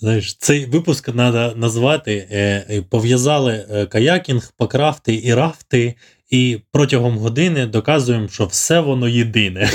Знаєш, цей випуск треба назвати е, пов'язали е, каякінг, покрафти і рафти, і протягом години доказуємо, що все воно єдине.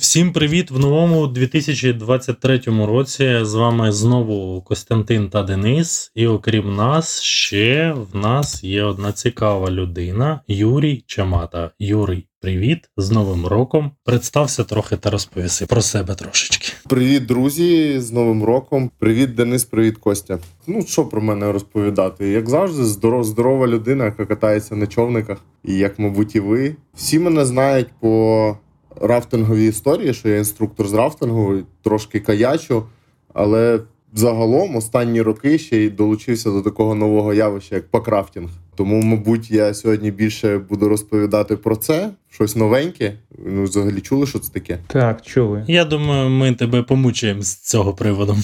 Всім привіт в новому 2023 році. З вами знову Костянтин та Денис. І окрім нас, ще в нас є одна цікава людина Юрій Чамата. Юрій, привіт з Новим роком. Представся трохи та розповіси про себе трошечки. Привіт, друзі, з Новим роком. Привіт, Денис, привіт, Костя. Ну що про мене розповідати? Як завжди, здоров, здорова людина, яка катається на човниках, і як, мабуть, і ви. Всі мене знають по рафтингові історії, що я інструктор з рафтингу, трошки каячу, але загалом останні роки ще й долучився до такого нового явища, як пакрафтінг. Тому, мабуть, я сьогодні більше буду розповідати про це, щось новеньке. Ну, взагалі чули, що це таке? Так, чули. Я думаю, ми тебе помучаємо з цього приводу.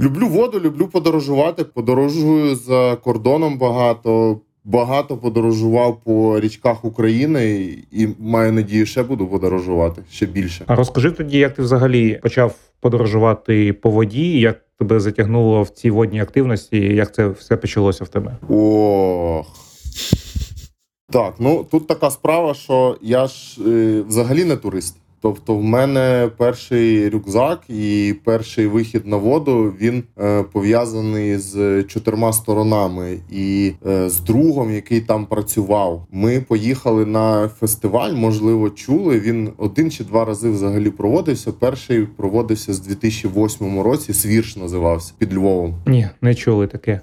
Люблю воду, люблю подорожувати. Подорожую за кордоном багато. Багато подорожував по річках України і маю надію, ще буду подорожувати ще більше. А розкажи тоді, як ти взагалі почав подорожувати по воді, як тебе затягнуло в ці водні активності, як це все почалося в тебе? Ох. Так, ну тут така справа, що я ж е, взагалі не турист. Тобто, в мене перший рюкзак і перший вихід на воду він е, пов'язаний з чотирма сторонами. І е, з другом, який там працював, ми поїхали на фестиваль. Можливо, чули. Він один чи два рази взагалі проводився. Перший проводився з 2008 році. Свірш називався під Львовом. Ні, не чули таке.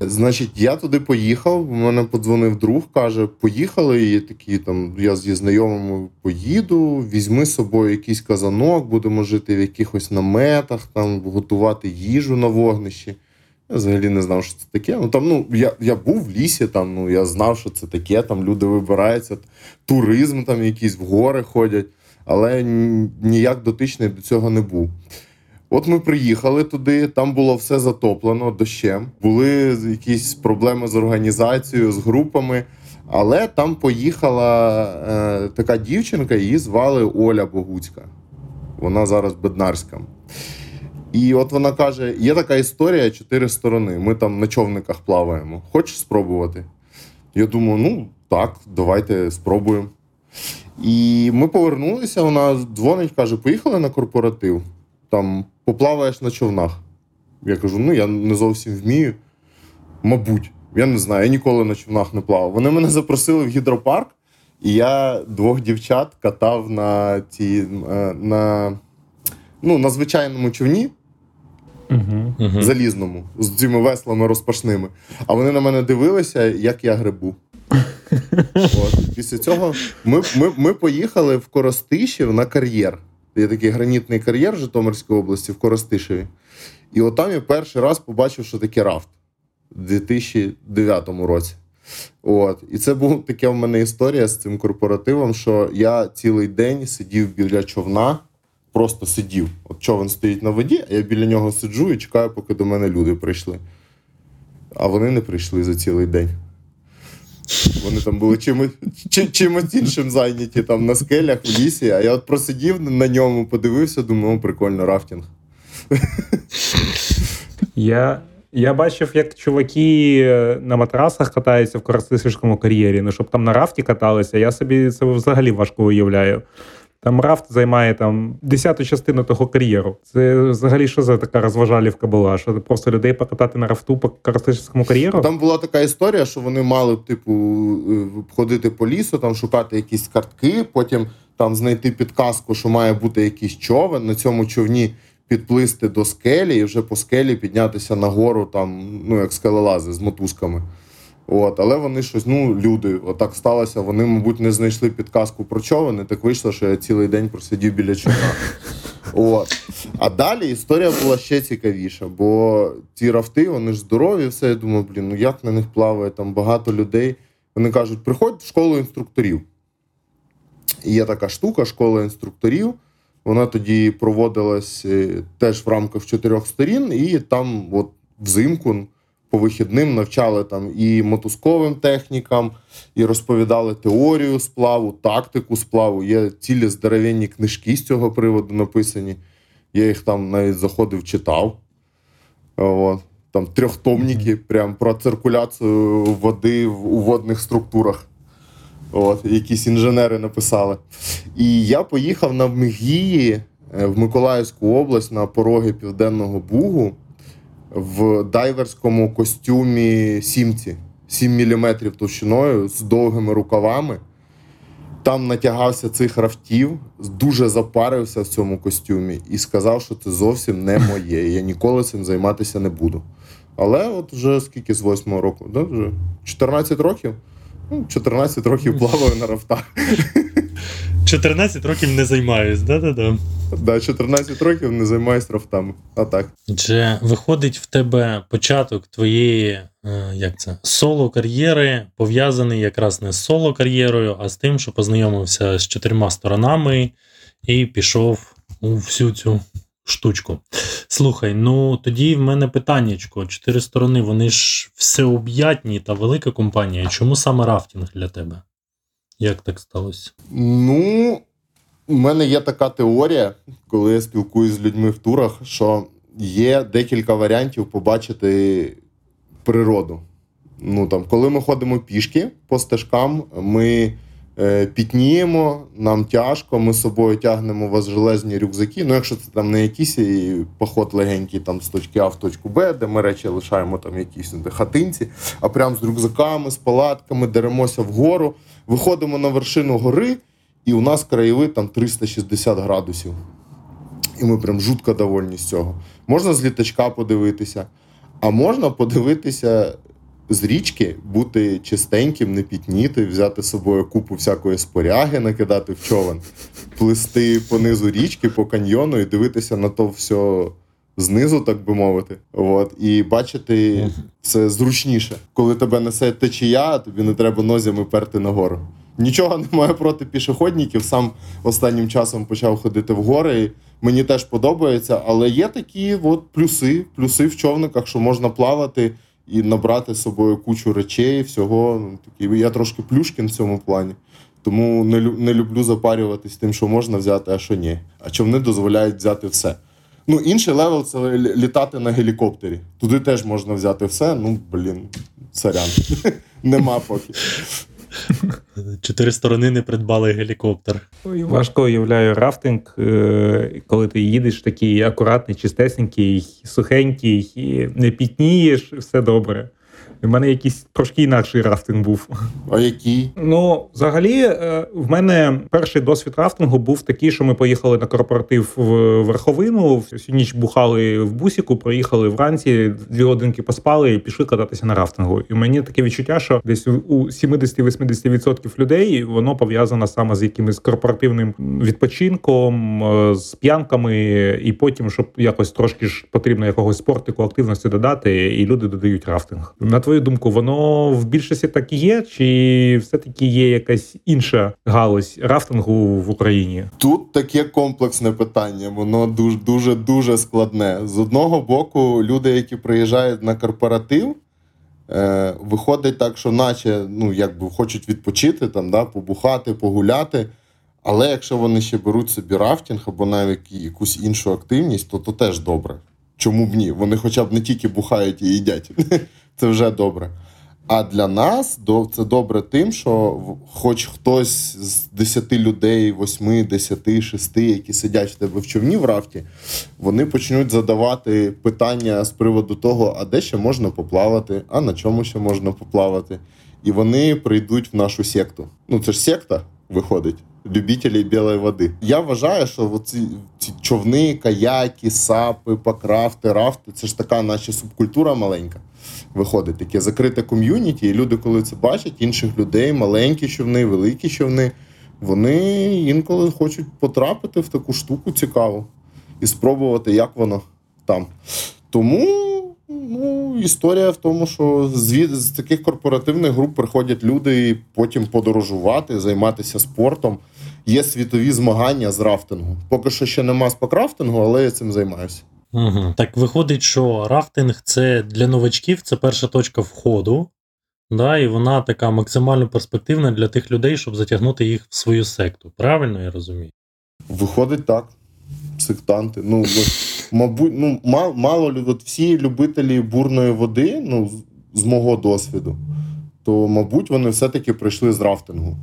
Значить, я туди поїхав. Мене подзвонив друг, каже: поїхали. І такі там я зі знайомими поїду. Візьми з собою якийсь казанок, будемо жити в якихось наметах, там готувати їжу на вогнищі. Я взагалі не знав, що це таке. Ну там ну я я був в лісі, там ну я знав, що це таке. Там люди вибираються, туризм там якісь в гори ходять, але ніяк дотичний до цього не був. От ми приїхали туди, там було все затоплено дощем. Були якісь проблеми з організацією, з групами. Але там поїхала е, така дівчинка, її звали Оля Богуцька. Вона зараз беднарська. І от вона каже: є така історія чотири сторони. Ми там на човниках плаваємо. Хочеш спробувати? Я думаю, ну так, давайте спробуємо. І ми повернулися. Вона дзвонить, каже: поїхали на корпоратив там поплаваєш на човнах. Я кажу: ну я не зовсім вмію. Мабуть, я не знаю, я ніколи на човнах не плавав. Вони мене запросили в гідропарк, і я двох дівчат катав на ці, е, на, ну, на звичайному човні. Угу. Залізному, з цими веслами розпашними. А вони на мене дивилися, як я грибу. От. Після цього ми ми, ми поїхали в Коростишів на кар'єр. Є такий гранітний кар'єр в Житомирській області в Коростишеві. І от там я перший раз побачив, що таке рафт у 2009 році. От. І це була така в мене історія з цим корпоративом, що я цілий день сидів біля човна, просто сидів. От човен стоїть на воді, а я біля нього сиджу і чекаю, поки до мене люди прийшли. А вони не прийшли за цілий день. Вони там були чимось чимось іншим зайняті там на скелях в лісі. А я от просидів на ньому, подивився, думаю, о, прикольно, рафтінг. Я я бачив, як чуваки е, на матрасах катаються в Коростишівському кар'єрі. Ну, щоб там на рафті каталися, я собі це взагалі важко уявляю. Там рафт займає там десяту частину того кар'єру. Це взагалі що за така розважалівка була? Що просто людей покатати на рафту по каратистському кар'єру? Там була така історія, що вони мали типу е, ходити по лісу, там шукати якісь картки, потім там знайти підказку, що має бути якийсь човен на цьому човні. Підплисти до скелі і вже по скелі піднятися нагору, там, ну як скелелази з мотузками. От, Але вони щось, ну, люди, отак сталося. Вони, мабуть, не знайшли підказку про човен, і Так вийшло, що я цілий день просидів біля човна. От. А далі історія була ще цікавіша, бо ці рафти, вони ж здорові, все. Я думаю, блін, ну як на них плаває, там багато людей. Вони кажуть, приходь в школу інструкторів. І є така штука, школа інструкторів. Вона тоді проводилась е, теж в рамках чотирьох сторін, і там, от взимку по вихідним навчали там і мотузковим технікам, і розповідали теорію сплаву, тактику сплаву. Є цілі здоровенні книжки з цього приводу написані. Я їх там навіть заходив, читав. От. Там трьохтомники, прям про циркуляцію води у водних структурах. От, якісь інженери написали. І я поїхав на Мгії е, в Миколаївську область на пороги Південного Бугу в дайверському костюмі сімці 7 мм товщиною з довгими рукавами. Там натягався цих рафтів, дуже запарився в цьому костюмі і сказав, що це зовсім не моє. Я ніколи цим займатися не буду. Але от вже скільки з восьмого року? Да? Вже 14 років? Ну, 14 років плаваю на рафтах. 14 років не займаюсь, да-да-да. Да, 14 років не займаюся рафтами. А так. Чи виходить в тебе початок твоєї, е, як це, соло-кар'єри, пов'язаний якраз не з соло-кар'єрою, а з тим, що познайомився з чотирма сторонами і пішов у всю цю штучку. Слухай, ну тоді в мене питаннячко. Чотири сторони, вони ж всеоб'ятні та велика компанія. Чому саме рафтінг для тебе? Як так сталося? Ну, у мене є така теорія, коли я спілкуюся з людьми в турах, що є декілька варіантів побачити природу. Ну, там, коли ми ходимо пішки по стежкам, ми пітніємо, нам тяжко, ми з собою тягнемо важелезні рюкзаки. Ну, якщо це там не якийсь поход легенький там, з точки А в точку Б, де ми речі лишаємо там якісь хатинці, а прям з рюкзаками, з палатками, деремося вгору, виходимо на вершину гори, і у нас краєвид там 360 градусів. І ми прям жутко довольні з цього. Можна з літачка подивитися, а можна подивитися з річки, бути чистеньким, не пітніти, взяти з собою купу всякої споряги, накидати в човен, плисти по низу річки, по каньйону і дивитися на то все знизу, так би мовити. От, і бачити це зручніше. Коли тебе несе течія, тобі не треба нозями перти нагору. Нічого немає проти пішоходників. Сам останнім часом почав ходити в гори. Мені теж подобається, але є такі от плюси, плюси в човниках, що можна плавати і набрати з собою кучу речей, всього. Ну, такі, я трошки плюшкін в цьому плані. Тому не, лю- не люблю запарюватись тим, що можна взяти, а що ні. А човни дозволяють взяти все. Ну, інший level це лі- літати на гелікоптері. Туди теж можна взяти все. Ну, блін, сорян. Нема поки. Чотири сторони не придбали гелікоптер. Ой, Важко уявляю рафтинг, е, коли ти їдеш такий акуратний, чистесенький, сухенький, і не пітнієш, все добре. У мене якийсь трошки інакший рафтинг був. А який? Ну, взагалі, е, в мене перший досвід рафтингу був такий, що ми поїхали на корпоратив в Верховину, всю ніч бухали в бусіку, проїхали вранці, дві годинки поспали і пішли кататися на рафтингу. І мені таке відчуття, що десь у- у 70-80% людей воно пов'язано саме з якимось корпоративним відпочинком, е, з п'янками, і потім, щоб якось трошки ж потрібно якогось спортику, активності додати, і люди додають рафтинг. На твою думку, воно в більшості так і є, чи все-таки є якась інша галузь рафтингу в Україні? Тут таке комплексне питання, воно дуже дуже дуже складне. З одного боку, люди, які приїжджають на корпоратив, е, виходить так, що наче ну, якби хочуть відпочити, там, да, побухати, погуляти. Але якщо вони ще беруть собі рафтинг або навіть якусь іншу активність, то то теж добре. Чому б ні? Вони хоча б не тільки бухають і їдять. Це вже добре. А для нас це добре тим, що хоч хтось з 10 людей, 8, 10, 6, які сидять в тебе в човні в рафті, вони почнуть задавати питання з приводу того, а де ще можна поплавати, а на чому ще можна поплавати. І вони прийдуть в нашу секту. Ну, це ж секта виходить. Любителі білої води. Я вважаю, що оці, ці човни, каяки, сапи, пакрафти, рафти це ж така наче субкультура маленька виходить таке закрите ком'юніті, і люди, коли це бачать, інших людей, маленькі човни, великі човни, вони інколи хочуть потрапити в таку штуку цікаву і спробувати, як воно там. Тому ну, історія в тому, що з, з таких корпоративних груп приходять люди і потім подорожувати, займатися спортом. Є світові змагання з рафтингу. Поки що ще нема спокрафтингу, але я цим займаюся. Угу. Так виходить, що рафтинг це для новачків це перша точка входу, да, і вона така максимально перспективна для тих людей, щоб затягнути їх в свою секту. Правильно я розумію? Виходить так. Сектанти. Ну, мабуть, ну, мало, мало от всі любителі бурної води, ну, з- з мого досвіду, то, мабуть, вони все-таки прийшли з рафтингу.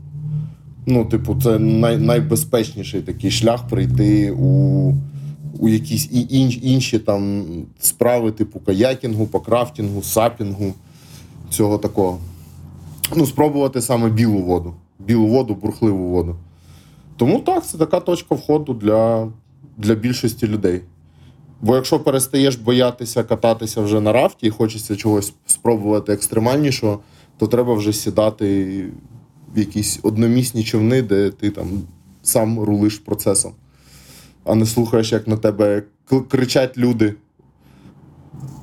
Ну, типу, це най, найбезпечніший такий шлях прийти у, у якісь і інш, інші там справи, типу каякінгу, по крафтінгу, сапінгу, цього такого. Ну, спробувати саме білу воду. Білу воду, бурхливу воду. Тому так, це така точка входу для, для більшості людей. Бо якщо перестаєш боятися кататися вже на рафті і хочеться чогось спробувати екстремальнішого, то треба вже сідати в якісь одномісні човни, де ти там сам рулиш процесом, а не слухаєш, як на тебе кричать люди.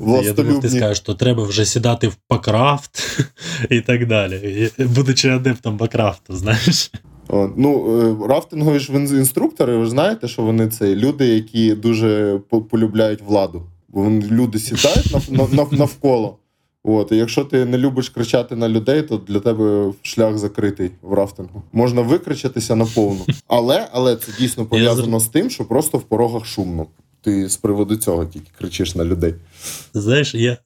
Я думав, ти скажеш, що треба вже сідати в пакрафт і так далі. Будучи адептом пакрафту, знаєш. О, ну, е, рафтингові ж інструктори, ви ж знаєте, що вони це люди, які дуже полюбляють владу. Бо вони люди сідають нав, нав- навколо. От, і якщо ти не любиш кричати на людей, то для тебе шлях закритий в рафтингу. Можна викричатися наповну. Але, але це дійсно пов'язано з тим, що просто в порогах шумно. Ти з приводу цього тільки кричиш на людей. Знаєш, я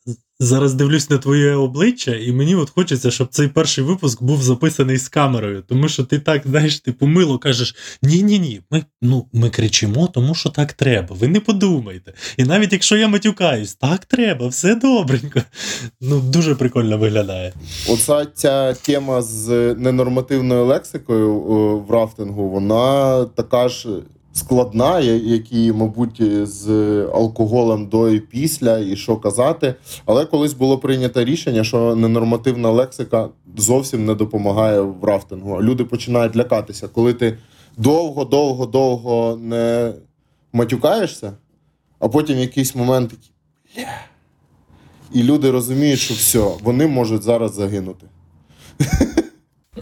зараз дивлюсь на твоє обличчя, і мені от хочеться, щоб цей перший випуск був записаний з камерою. Тому що ти так, знаєш, типу, мило кажеш: ні-ні ні, ми, ну, ми кричимо, тому що так треба. Ви не подумайте. І навіть якщо я матюкаюсь, так треба, все добренько. Ну, дуже прикольно виглядає. Оця ця тема з ненормативною лексикою е, в рафтингу, вона така ж складна, я- як і, мабуть, з алкоголем до і після, і що казати. Але колись було прийнято рішення, що ненормативна лексика зовсім не допомагає в рафтингу. Люди починають лякатися, коли ти довго, довго, довго не матюкаєшся, а потім якийсь момент такий. І люди розуміють, що все, вони можуть зараз загинути.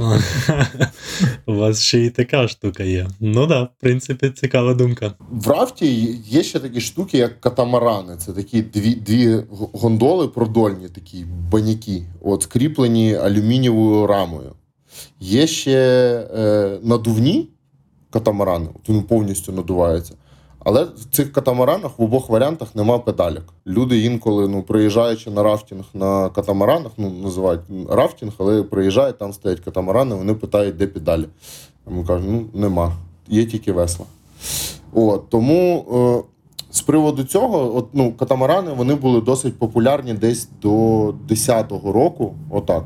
У вас ще і така штука є. Ну да, в принципі, цікава думка. В рафті є ще такі штуки, як катамарани. Це такі дві, дві гондоли продольні, такі баняки, от скріплені алюмінієвою рамою. Є ще е, надувні катамарани, вони повністю надуваються. Але в цих катамаранах в обох варіантах нема педалек. Люди інколи, ну, приїжджаючи на рафтінг на катамаранах, ну, називають рафтинг, але приїжджають, там стоять катамарани, вони питають, де педалі. Ми кажемо, ну, нема, є тільки весла. От, тому е, з приводу цього, от, ну, катамарани вони були досить популярні десь до 10-го року, отак.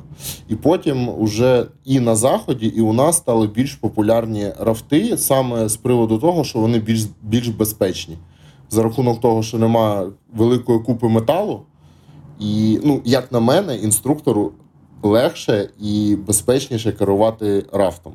І потім уже і на заході, і у нас стали більш популярні рафти саме з приводу того, що вони більш, більш безпечні. За рахунок того, що немає великої купи металу. І, ну, як на мене, інструктору легше і безпечніше керувати рафтом,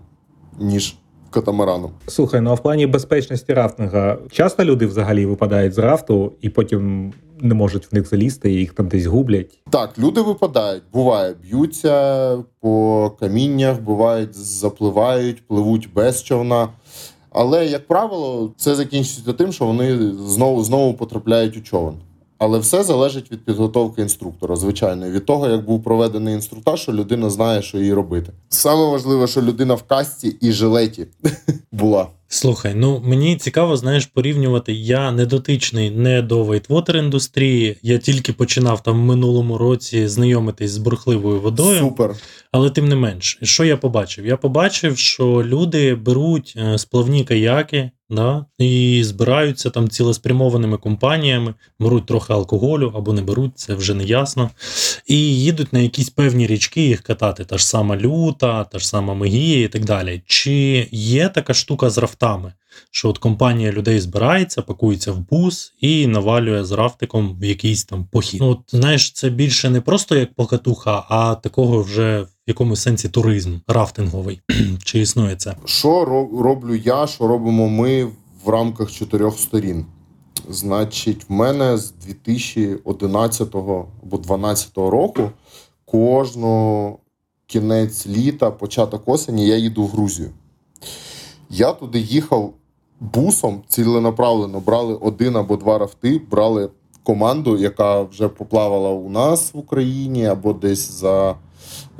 ніж катамараном. Слухай, ну а в плані безпечності рафтинга часто люди взагалі випадають з рафту і потім не можуть в них залізти, і їх там десь гублять. Так, люди випадають, буває, б'ються по каміннях, бувають, запливають, пливуть без човна. Але, як правило, це закінчується тим, що вони знову знову потрапляють у човен. Але все залежить від підготовки інструктора, звичайно, від того, як був проведений інструктаж, що людина знає, що їй робити. Саме важливе, що людина в касті і жилеті була. Слухай, ну мені цікаво, знаєш, порівнювати. Я не дотичний не до вейтвотер індустрії. Я тільки починав там в минулому році знайомитись з бурхливою водою. Супер. Але тим не менш, що я побачив? Я побачив, що люди беруть е, сплавні каяки, да, і збираються там цілеспрямованими компаніями, беруть трохи алкоголю або не беруть, це вже не ясно. І їдуть на якісь певні річки їх катати, та ж сама люта, та ж сама Мегія і так далі. Чи є така штука з рафтами? Що от компанія людей збирається, пакується в бус і навалює з рафтиком в якийсь там похід. Ну, от знаєш, це більше не просто як покатуха, а такого вже в якомусь сенсі туризм рафтинговий. Чи існує це? Що ро- роблю я, що робимо ми в рамках чотирьох сторін? Значить, в мене з 2011 або 2012 року кожного кінець літа, початок осені я їду в Грузію. Я туди їхав бусом ціленаправлено брали один або два рафти, брали команду, яка вже поплавала у нас в Україні, або десь за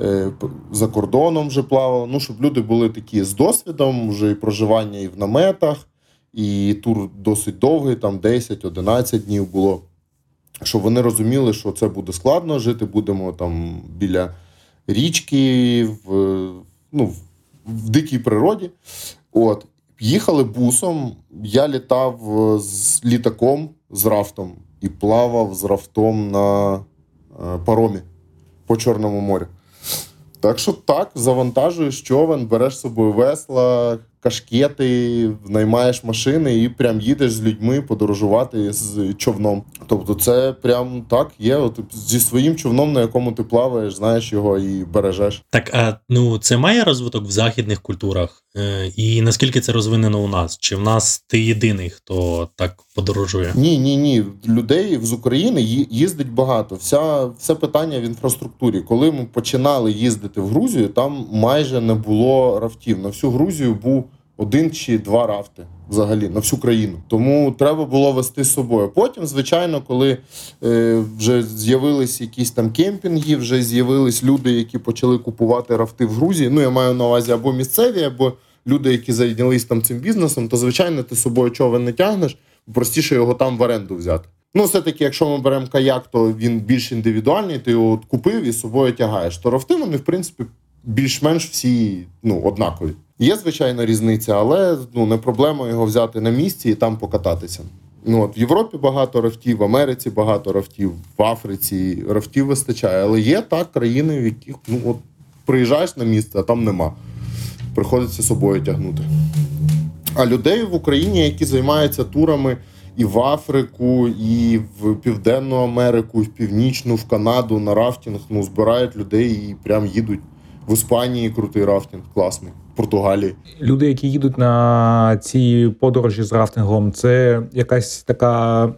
е, за кордоном вже плавала. Ну, щоб люди були такі з досвідом, вже і проживання і в наметах, і тур досить довгий, там 10-11 днів було. Щоб вони розуміли, що це буде складно, жити будемо там біля річки, в, ну, в- дикій природі. От. Їхали бусом, я літав е, з літаком з рафтом і плавав з рафтом на е, паромі по Чорному морю. Так що так, завантажуєш човен, береш з собою весла, кашкети, наймаєш машини і прям їдеш з людьми подорожувати з човном. Тобто, це прям так є. От зі своїм човном, на якому ти плаваєш, знаєш його і бережеш. Так, а ну це має розвиток в західних культурах? Е, і наскільки це розвинено у нас? Чи в нас ти єдиний, хто так подорожує? Ні, ні, ні. Людей з України їздить багато. Вся все питання в інфраструктурі. Коли ми починали їздити в Грузію, там майже не було рафтів. На всю Грузію був один чи два рафти взагалі на всю країну. Тому треба було вести з собою. Потім, звичайно, коли е, вже з'явились якісь там кемпінги, вже з'явились люди, які почали купувати рафти в Грузії. Ну я маю на увазі або місцеві, або люди, які зайнялись там цим бізнесом, то звичайно ти з собою човен не тягнеш простіше його там в оренду взяти. Ну, все-таки, якщо ми беремо каяк, то він більш індивідуальний, ти його купив і з собою тягаєш. То рафти вони, в принципі, більш-менш всі ну, однакові. Є, звичайна різниця, але ну, не проблема його взяти на місці і там покататися. Ну, от, в Європі багато рафтів, в Америці багато рафтів, в Африці рафтів вистачає. Але є так країни, в яких ну, от, приїжджаєш на місце, а там нема. Приходиться собою тягнути. А людей в Україні, які займаються турами і в Африку, і в Південну Америку, і в Північну, в Канаду на рафтинг, ну збирають людей і прям їдуть. В Іспанії крутий рафтинг, класний, в Португалії. Люди, які їдуть на ці подорожі з рафтингом, це якась така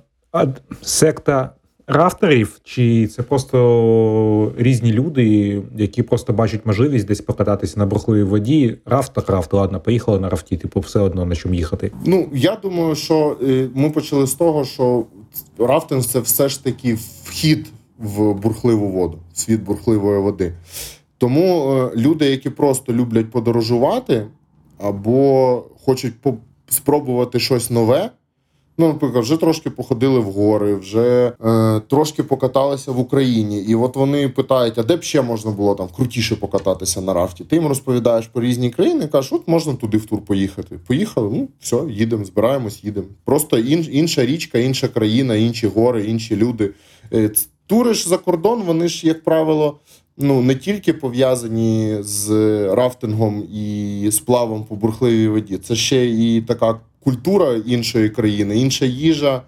секта рафтерів, чи це просто різні люди, які просто бачать можливість десь покататися на бурхливій воді. Рафт так рафт, ладно, поїхали на рафті, типу, все одно на чому їхати. Ну, я думаю, що е, ми почали з того, що рафтинг це все ж таки вхід в бурхливу воду, в світ бурхливої води. Тому е, люди, які просто люблять подорожувати або хочуть по- спробувати щось нове. Ну, наприклад, вже трошки походили в гори, вже е, трошки покаталися в Україні. І от вони питають, а де б ще можна було там крутіше покататися на рафті? Ти їм розповідаєш про різні країни, кажеш, от можна туди в тур поїхати. Поїхали, ну все, їдемо, збираємось, їдемо. Просто ін, інша річка, інша країна, інші гори, інші люди. Е, тури ж за кордон, вони ж, як правило, ну не тільки пов'язані з рафтингом і сплавом по бурхливій воді, це ще і така культура іншої країни, інша їжа,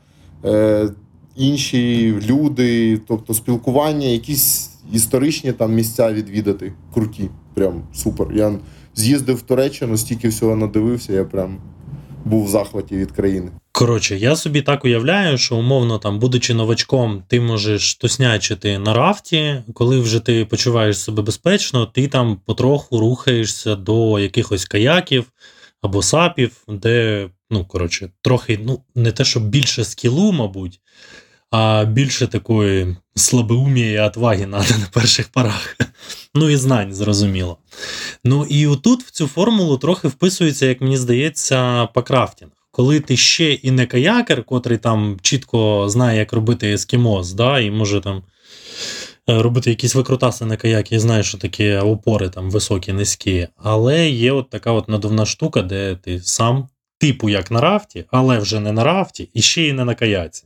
е, інші люди, тобто спілкування, якісь історичні там місця відвідати. Круті. Прям супер. Я з'їздив в Туреччину, стільки всього надивився, я прям був в захваті від країни. Коротше, я собі так уявляю, що умовно, там, будучи новачком, ти можеш туснячити на рафті, коли вже ти почуваєш себе безпечно, ти там потроху рухаєшся до якихось каяків або сапів, де, ну, коротше, трохи, ну, не те, що більше скілу, мабуть, а більше такої слабоумія і отваги треба на перших порах. Ну і знань, зрозуміло. Ну і отут в цю формулу трохи вписується, як мені здається, пакрафтінг. Коли ти ще і не каякер, котрий там чітко знає, як робити ескімоз, да, і може там е, робити якісь викрутаси на каякі, і знає, що таке опори там високі, низькі. Але є от така от надувна штука, де ти сам, типу, як на рафті, але вже не на рафті, і ще й не на каяці.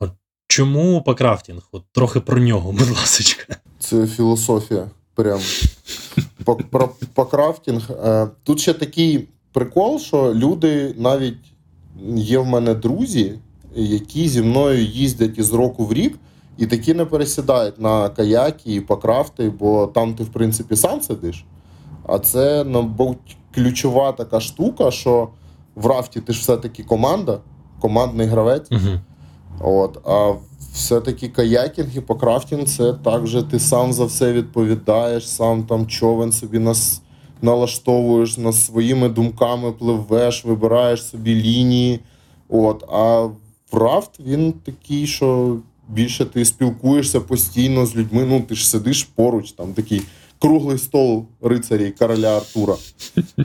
От чому пакрафтінг? От трохи про нього, будь ласка. Це філософія. Прям про, пакрафтінг. Е, Тут ще такий прикол, що люди навіть є в мене друзі, які зі мною їздять із року в рік, і такі не пересідають на каяки і пакрафти, бо там ти, в принципі, сам сидиш. А це, мабуть, ключова така штука, що в рафті ти ж все-таки команда, командний гравець. Угу. От, а все-таки каякінг і покрафтінг це так же ти сам за все відповідаєш, сам там човен собі нас налаштовуєш над своїми думками, пливеш, вибираєш собі лінії. От, а рафт він такий, що більше ти спілкуєшся постійно з людьми. Ну, ти ж сидиш поруч, там такий круглий стол рицарі короля Артура.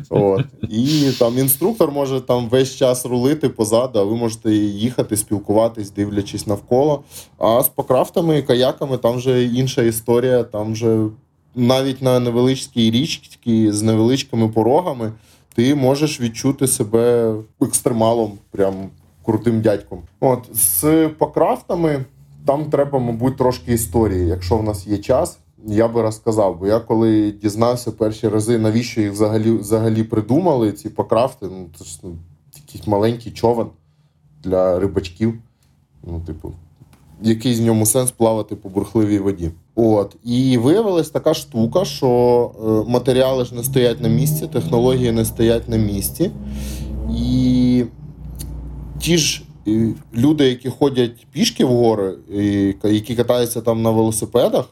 От. І там інструктор може там весь час рулити позаду, а ви можете їхати, спілкуватись, дивлячись навколо. А з покрафтами і каяками там вже інша історія. Там вже навіть на невеличкій річці з невеличкими порогами ти можеш відчути себе екстремалом, прям крутим дядьком. От з покрафтами там треба, мабуть, трошки історії, якщо в нас є час. Я би розказав, бо я коли дізнався перші рази, навіщо їх взагалі взагалі придумали, ці покрафти, ну це ж ну, якийсь маленький човен для рибачків. Ну, типу, який з ньому сенс плавати по бурхливій воді. От і виявилась така штука, що е, матеріали ж не стоять на місці, технології не стоять на місці. І ті ж е, люди, які ходять пішки в гори, які катаються там на велосипедах,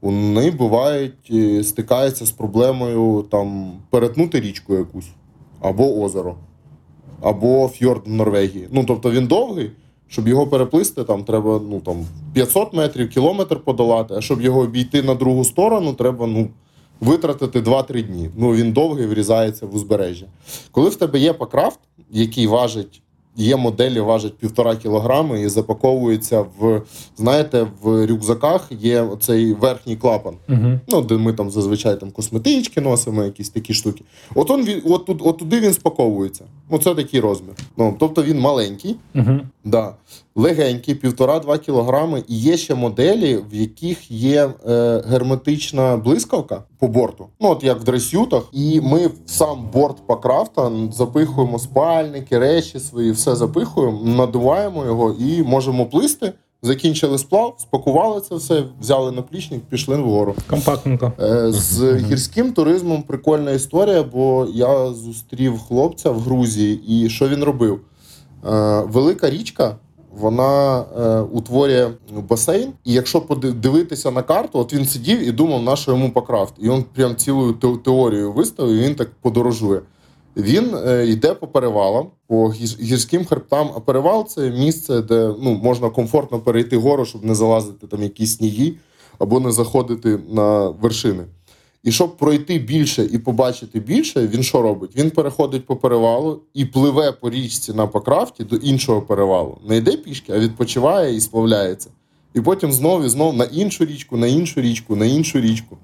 вони бувають, е, стикаються з проблемою там перетнути річку якусь, або озеро, або фьорд в Норвегії. Ну, тобто він довгий, щоб його переплисти, там треба ну, там, 500 метрів, кілометр подолати, а щоб його обійти на другу сторону, треба ну, витратити 2-3 дні. Ну, він довгий врізається в узбережжя. Коли в тебе є пакрафт, який важить Є моделі, важать півтора кілограми і запаковуються в, знаєте, в рюкзаках є оцей верхній клапан. Угу. Ну, де ми там зазвичай там косметички носимо, якісь такі штуки. От он от, от, от туди він спаковується. Оце такий розмір. Ну, тобто він маленький, Угу. да, легенький, півтора-два кілограми. І є ще моделі, в яких є е, герметична блискавка по борту. Ну, от як в дресютах. І ми в сам борт покрафта запихуємо спальники, речі свої, все запихуємо, надуваємо його і можемо плисти. Закінчили сплав, спакували це все, взяли наплічник, пішли вгору. Компактненько. Е, З гірським туризмом прикольна історія, бо я зустрів хлопця в Грузії, і що він робив? Е, Велика річка. Вона е, утворює басейн, і якщо подивитися на карту, от він сидів і думав, на що йому покрафт. І він прям цілою те- теорію виставив, і він так подорожує. Він е, йде по перевалам, по гірським хребтам. А перевал це місце, де ну, можна комфортно перейти гору, щоб не залазити там якісь сніги або не заходити на вершини. І щоб пройти більше і побачити більше, він що робить? Він переходить по перевалу і пливе по річці на покрафті до іншого перевалу. Не йде пішки, а відпочиває і сплавляється. І потім знов і знов на іншу річку, на іншу річку, на іншу річку.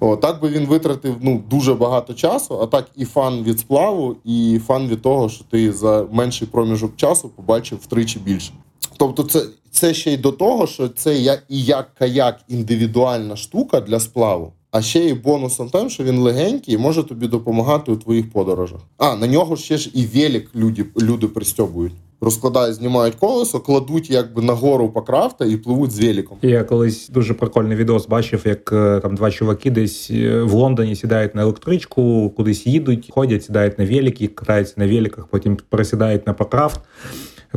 О, так би він витратив ну, дуже багато часу, а так і фан від сплаву, і фан від того, що ти за менший проміжок часу побачив втричі більше. Тобто, це, це ще й до того, що це і як каяк індивідуальна штука для сплаву. А ще й бонусом тим, що він легенький і може тобі допомагати у твоїх подорожах. А на нього ще ж і велик люди, люди пристьобують. Розкладають, знімають колесо, кладуть якби нагору по крафта і пливуть з великом. Я колись дуже прикольний відос бачив, як е, там два чуваки десь е, в Лондоні сідають на електричку, кудись їдуть, ходять, сідають на велики, катаються на великах, потім пересідають на покрафт,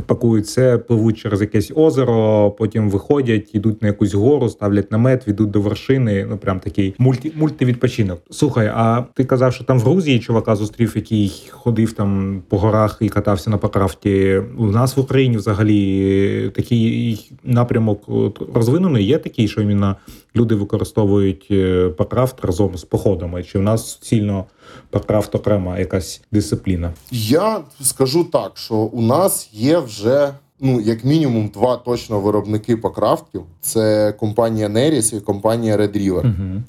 пакують це, пливуть через якесь озеро, потім виходять, йдуть на якусь гору, ставлять намет, ведуть до вершини. Ну прям такий мульті, мультивідпочинок. Слухай, а ти казав, що там в Грузії чувака зустрів, який ходив там по горах і катався на покрафті. У нас в Україні взагалі такий напрямок розвинений. Є такий, що іменно люди використовують е, покрафт разом з походами. Чи в нас суцільно покрафт окрема якась дисципліна? Я скажу так, що у нас є вже ну, як мінімум два точно виробники покрафтів: це компанія Neris і компанія Red River. Угу.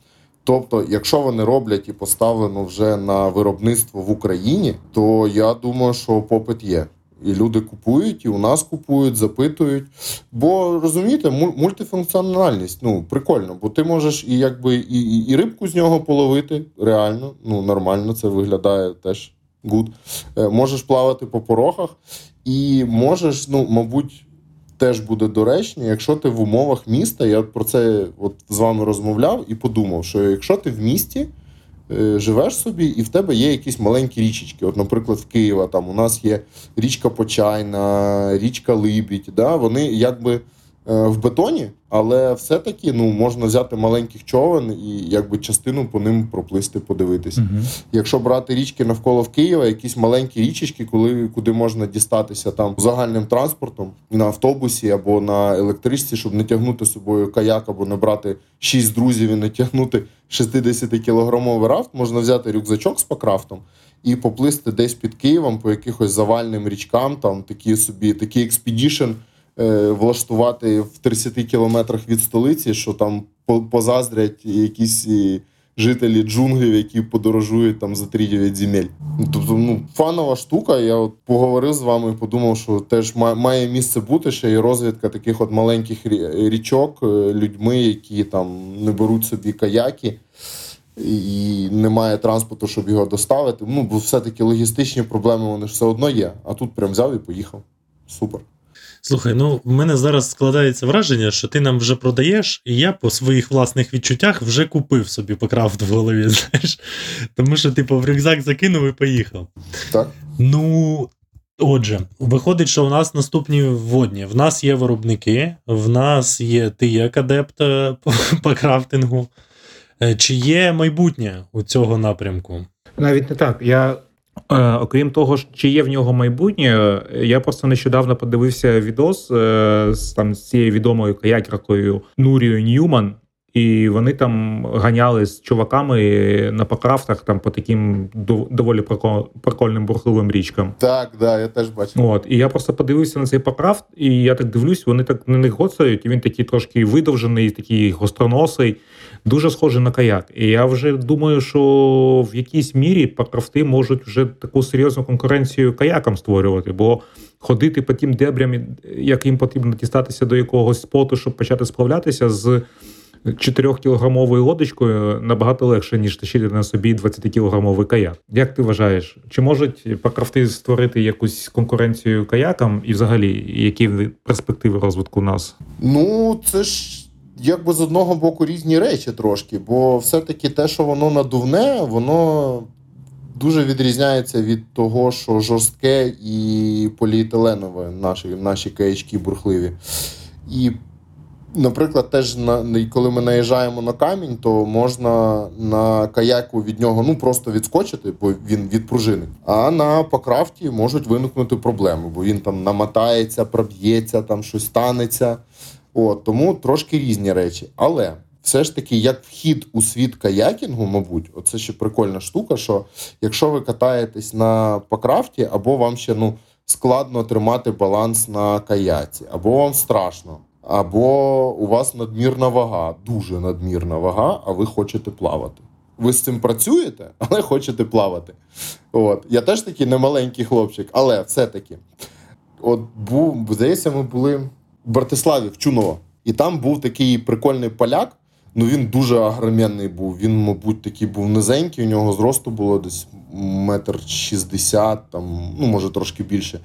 Тобто, якщо вони роблять і поставлено вже на виробництво в Україні, то я думаю, що попит є. І люди купують, і у нас купують, запитують. Бо розумієте, мультифункціональність ну прикольно, бо ти можеш і якби і, і, і рибку з нього половити реально, ну нормально це виглядає теж good. Е, Можеш плавати по порохах, і можеш, ну, мабуть, теж буде доречно, якщо ти в умовах міста. Я про це от з вами розмовляв і подумав, що якщо ти в місті живеш собі, і в тебе є якісь маленькі річечки. От, наприклад, в Києва там у нас є річка Почайна, річка Либідь. Да? Вони якби е, в бетоні, але все-таки ну, можна взяти маленьких човен і якби частину по ним проплисти, подивитися. Угу. Якщо брати річки навколо в Києва, якісь маленькі річечки, коли куди можна дістатися там загальним транспортом на автобусі або на електричці, щоб не тягнути з собою каяк, або не брати шість друзів і не тягнути 60 кілограмовий рафт, можна взяти рюкзачок з пакрафтом і поплисти десь під Києвом по якихось завальним річкам, там такі собі такі expedition е, влаштувати в 30 кілометрах від столиці, що там позаздрять якісь. жителі джунглів, які подорожують там за 3-9 земель. Тобто, ну, фанова штука. Я от поговорив з вами подумав, що теж має місце бути ще і розвідка таких от маленьких річок е, людьми, які там не беруть собі каяки. І немає транспорту, щоб його доставити. Ну, бо все-таки логістичні проблеми вони ж все одно є. А тут прям взяв і поїхав. Супер. Слухай, ну в мене зараз складається враження, що ти нам вже продаєш, і я по своїх власних відчуттях вже купив собі покрафт в голові, знаєш. Тому що, типу, в рюкзак закинув і поїхав. Так? Ну, отже, виходить, що у нас наступні водні. В нас є виробники, в нас є ти як адепт е, по, по крафтингу. Е, Чи є майбутнє у цього напрямку? Навіть не так. Я, окрім того, чи є в нього майбутнє, е, я просто нещодавно подивився відос е, з, там, з цією відомою каякеркою Нурією Ньюман. І вони там ганяли з чуваками на покрафтах там по таким доволі прикол- прикольним бурхливим річкам. Так, да, я теж бачив. От, і я просто подивився на цей покрафт, і я так дивлюсь, вони так на них гоцають, і він такий трошки видовжений, такий гостроносий, дуже схожий на каяк. І я вже думаю, що в якійсь мірі покрафти можуть вже таку серйозну конкуренцію каякам створювати, бо ходити по тим дебрям, як їм потрібно дістатися до якогось споту, щоб почати сплавлятися з. 4-кілограмовою лодочкою набагато легше, ніж тащити на собі 20-кілограмовий каяк. Як ти вважаєш, чи можуть покрафти створити якусь конкуренцію каякам, і взагалі які перспективи розвитку у нас? Ну, це ж якби з одного боку різні речі трошки, бо все-таки те, що воно надувне, воно дуже відрізняється від того, що жорстке і поліетиленове наші, наші каячки бурхливі. І, наприклад, теж на, коли ми наїжджаємо на камінь, то можна на каяку від нього ну, просто відскочити, бо він від пружини. А на покрафті можуть виникнути проблеми, бо він там намотається, проб'ється, там щось станеться. От, тому трошки різні речі. Але все ж таки, як вхід у світ каякінгу, мабуть, оце ще прикольна штука, що якщо ви катаєтесь на покрафті, або вам ще ну, складно тримати баланс на каяці, або вам страшно, або у вас надмірна вага, дуже надмірна вага, а ви хочете плавати. Ви з цим працюєте, але хочете плавати. От. Я теж такий немаленький хлопчик, але все-таки. От був, здається, ми були Братиславі, в Чуново. І там був такий прикольний поляк. Ну він дуже агроменний був. Він, мабуть, такий був низенький. У нього зросту було десь метр шістдесят, там, ну може трошки більше.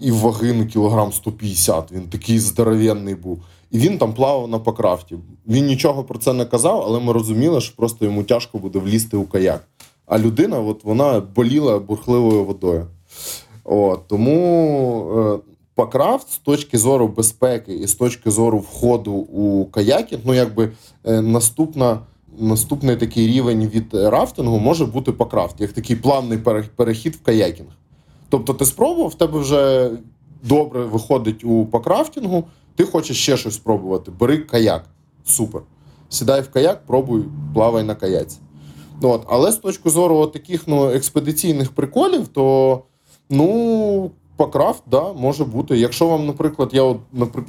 І ваги ну, кілограм 150. Він такий здоровенний був. І він там плавав на покрафті. Він нічого про це не казав, але ми розуміли, що просто йому тяжко буде влізти у каяк. А людина, от вона боліла бурхливою водою. От, тому покрафт з точки зору безпеки і з точки зору входу у каякінг, ну якби е, наступна. Наступний такий рівень від рафтингу може бути покрафт, як такий плавний перехід в каякінг. Тобто ти спробував, в тебе вже добре виходить у покрафтінгу, ти хочеш ще щось спробувати. Бери каяк. Супер. Сідай в каяк, пробуй, плавай на каяці. Ну, От. Але з точки зору таких ну, експедиційних приколів, то ну, покрафт, да, може бути. Якщо вам, наприклад, я от,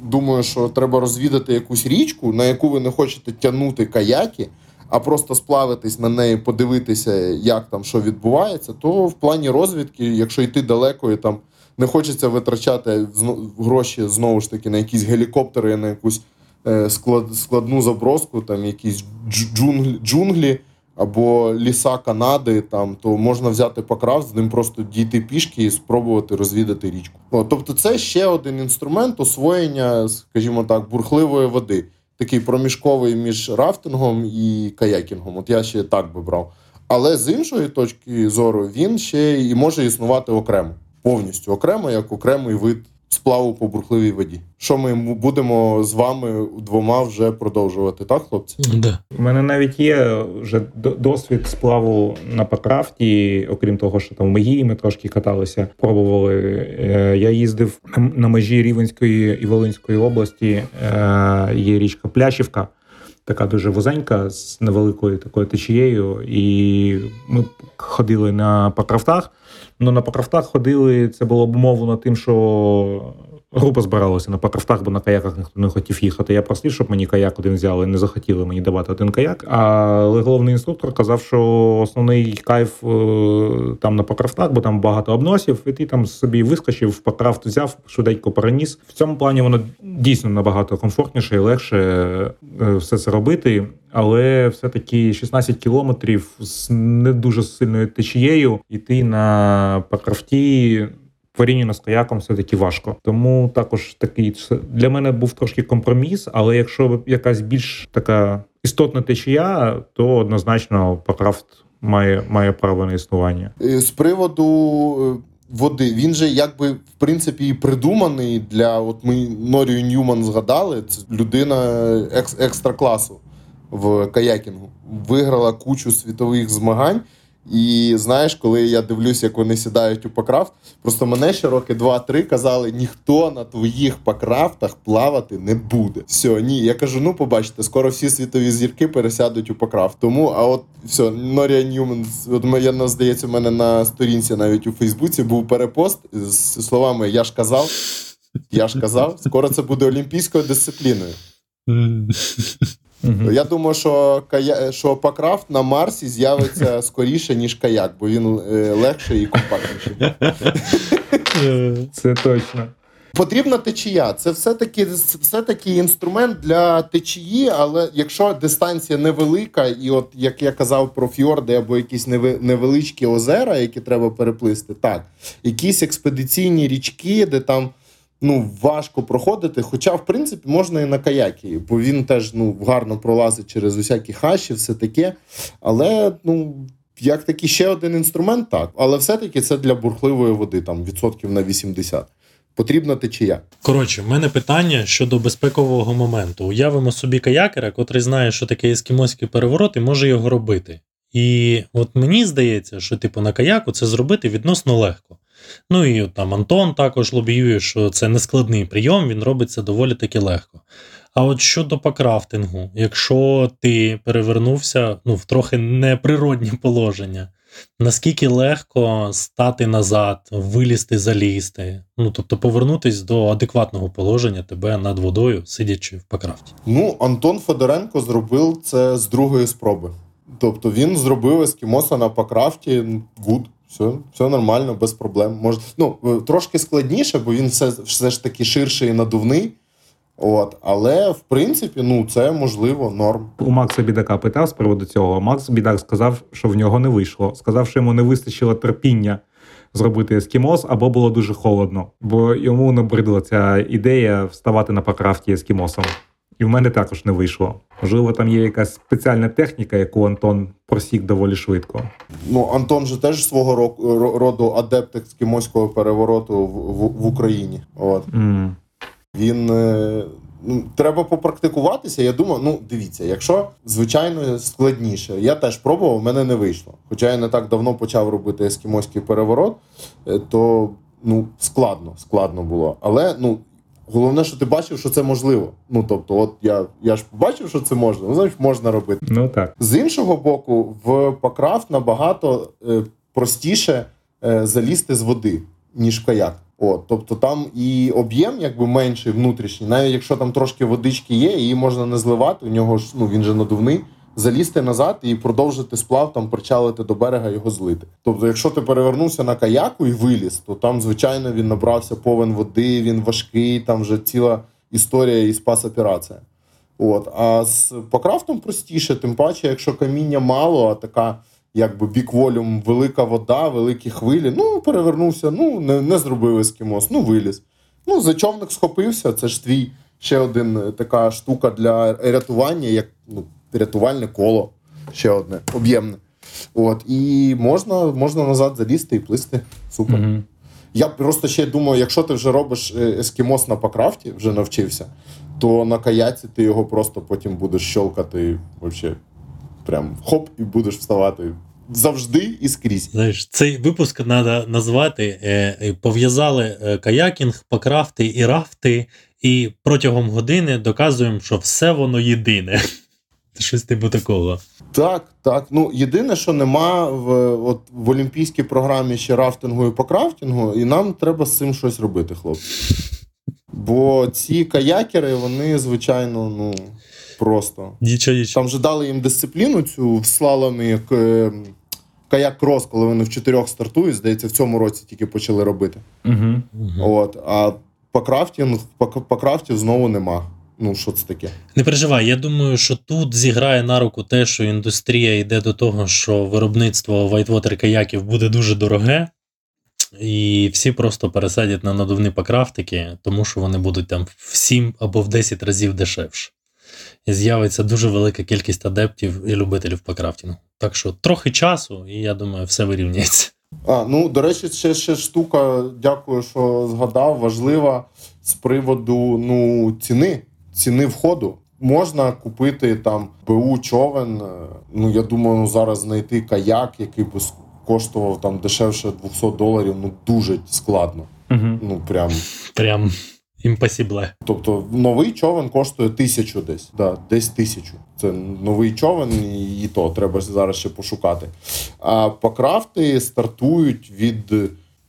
думаю, що треба розвідати якусь річку, на яку ви не хочете тягнути каяки, а просто сплавитись на неї, подивитися, як там що відбувається, то в плані розвідки, якщо йти далеко і там не хочеться витрачати гроші знову ж таки на якісь гелікоптери, на якусь е, склад, складну заброску, там якісь дж- джунглі, джунглі або ліса Канади, там то можна взяти покрафт, з ним просто дійти пішки і спробувати розвідати річку. О, тобто, це ще один інструмент освоєння, скажімо так, бурхливої води. Такий проміжковий між рафтингом і каякінгом. От я ще так би брав. Але з іншої точки зору він ще і може існувати окремо, повністю окремо, як окремий вид сплаву по бурхливій воді. Що ми будемо з вами двома вже продовжувати, так, хлопці? Да. У мене навіть є вже досвід сплаву на Покрафті, окрім того, що там в Мегії ми трошки каталися, пробували. Е, Я їздив на- межі Рівенської і Волинської області. Е, Є річка Пляшівка, така дуже вузенька, з невеликою такою течією. І ми ходили на покрафтах. Ну, на покровтах ходили, це було обумовлено тим, що група збиралася на покрафтах, бо на каяках ніхто не хотів їхати. Я просив, щоб мені каяк один взяли, не захотіли мені давати один каяк. Але головний інструктор казав, що основний кайф е, там на покрафтах, бо там багато обносів, і ти там собі вискочив, покрафт взяв, швиденько переніс. В цьому плані воно дійсно набагато комфортніше і легше е, все це робити. Але все-таки 16 кілометрів з не дуже сильною течією іти на покрафті порівняно з каяком все-таки важко. Тому також такий це для мене був трошки компроміс. Але якщо якась більш така істотна течія, то однозначно покрафт має, має право на існування. Е, З приводу е, води, він же якби в принципі і придуманий для. От ми Норію Ньюман згадали, це людина екс, екстра класу в каякінгу. Виграла кучу світових змагань. І знаєш, коли я дивлюсь, як вони сідають у покрафт, просто мене ще роки 2-3 казали: ніхто на твоїх покрафтах плавати не буде. Все, ні. Я кажу, ну побачите, скоро всі світові зірки пересядуть у покрафт. Тому, а от все, Норія Ньюман, от я здається, у мене на сторінці навіть у Фейсбуці був перепост з словами Я ж казав, я ж казав, скоро це буде олімпійською дисципліною. Мгм. Я думаю, що кая... що покрафт на Марсі з'явиться скоріше, ніж каяк, бо він е, легший і компактніший. Це точно. Потрібна течія. Це все-таки, все-таки інструмент для течії, але якщо дистанція невелика, і от як я казав про фьорди або якісь невеличкі озера, які треба переплисти, так, якісь експедиційні річки, де там ну, важко проходити. Хоча, в принципі, можна і на каякі, бо він теж ну, гарно пролазить через усякі хащі, все таке. Але ну. Як такий ще один інструмент, так, але все-таки це для бурхливої води, там відсотків на 80. Потрібна течія. Коротше, в мене питання щодо безпекового моменту. Уявимо собі каякера, котрий знає, що таке ескімоський переворот, і може його робити. І от мені здається, що типу на каяку це зробити відносно легко. Ну і там Антон також лобіює, що це нескладний прийом, він робиться доволі таки легко. А от щодо покрафтингу, якщо ти перевернувся ну, в трохи неприродні положення, наскільки легко стати назад, вилізти, залізти, ну тобто повернутись до адекватного положення тебе над водою, сидячи в пакрафті. Ну, Антон Федоренко зробив це з другої спроби. Тобто він зробив ескімоса на пакрафті good. Все, все нормально, без проблем. Може, ну, е, трошки складніше, бо він все, все ж таки ширший і надувний. От, але в принципі, ну це можливо, норм. У Макса Бідака питав з приводу цього. Макс Бідак сказав, що в нього не вийшло. Сказав, що йому не вистачило терпіння зробити ескімос, або було дуже холодно, бо йому набридла ця ідея вставати на пакрафті ескімосом. І в мене також не вийшло. Можливо, там є якась спеціальна техніка, яку Антон просік доволі швидко. Ну, Антон же теж свого ро- ро- роду адепт ескімоського перевороту в, в, в Україні. От. м Він е, ну, треба попрактикуватися. Я думаю, ну дивіться, якщо звичайно складніше, я теж пробував, в мене не вийшло. Хоча я не так давно почав робити ескімоський переворот, е, то ну складно, складно було. Але ну. Головне, що ти бачив, що це можливо. Ну тобто, от я, я ж побачив, що це можна. Ну, значить, можна робити. Ну так. З іншого боку, в покрафт набагато е, простіше е, залізти з води, ніж в каяк. От, тобто там і об'єм якби менший внутрішній, навіть якщо там трошки водички є, її можна не зливати. У нього ж ну він же надувний. Залізти назад і продовжити сплав, там причалити до берега його злити. Тобто, якщо ти перевернувся на каяку і виліз, то там, звичайно, він набрався повен води, він важкий, там вже ціла історія і спас-операція. От, а з покрафтом простіше, тим паче, якщо каміння мало, а така якби big volume, велика вода, великі хвилі. Ну, перевернувся, ну не, не зробив ескімос, ну виліз. Ну, за човник схопився, це ж твій ще один е, така штука для рятування, як ну, рятувальне коло, ще одне, об'ємне. От, і можна, можна назад залізти і плисти. Супер. Мгм. Я просто ще думаю, якщо ти вже робиш е, ескімос на пакрафті, вже навчився, то на каяці ти його просто потім будеш щелкати вообще прям хоп, і будеш вставати завжди і скрізь. Знаєш, цей випуск треба назвати е, е, пов'язали каякінг, покрафти і рафти, і протягом години доказуємо, що все воно єдине. Щось типу такого. Так, так. Ну єдине, що нема в, от, в олімпійській програмі ще рафтингу і покрафтингу, і нам треба з цим щось робити, хлопці. Бо ці каякери, вони, звичайно, ну просто. Нічого, нічого. Там же дали їм дисципліну цю в слаломі к- каяк крос, коли вони в чотирьох стартують, здається, в цьому році тільки почали робити. Угу. От, а пакрафтінг, па, пакрафті знову нема. Ну, що це таке? Не переживай, я думаю, що тут зіграє на руку те, що індустрія йде до того, що виробництво whitewater каяків буде дуже дороге, і всі просто пересадять на надувні пакрафтики, тому що вони будуть там в 7 або в 10 разів дешевше. І з'явиться дуже велика кількість адептів і любителів покрафтінгу. Так що трохи часу, і я думаю, все вирівняється. А, ну, до речі, ще, ще штука, дякую, що згадав, важлива з приводу ну, ціни, ціни входу. Можна купити там БУ човен. е, Ну, я думаю, ну, зараз знайти каяк, який би коштував там дешевше 200 доларів, ну дуже складно. Угу. Ну, прям. Прям імпосібле. Тобто новий човен коштує тисячу десь. Да, десь тисячу. Це новий човен, і, і то треба зараз ще пошукати. А покрафти стартують від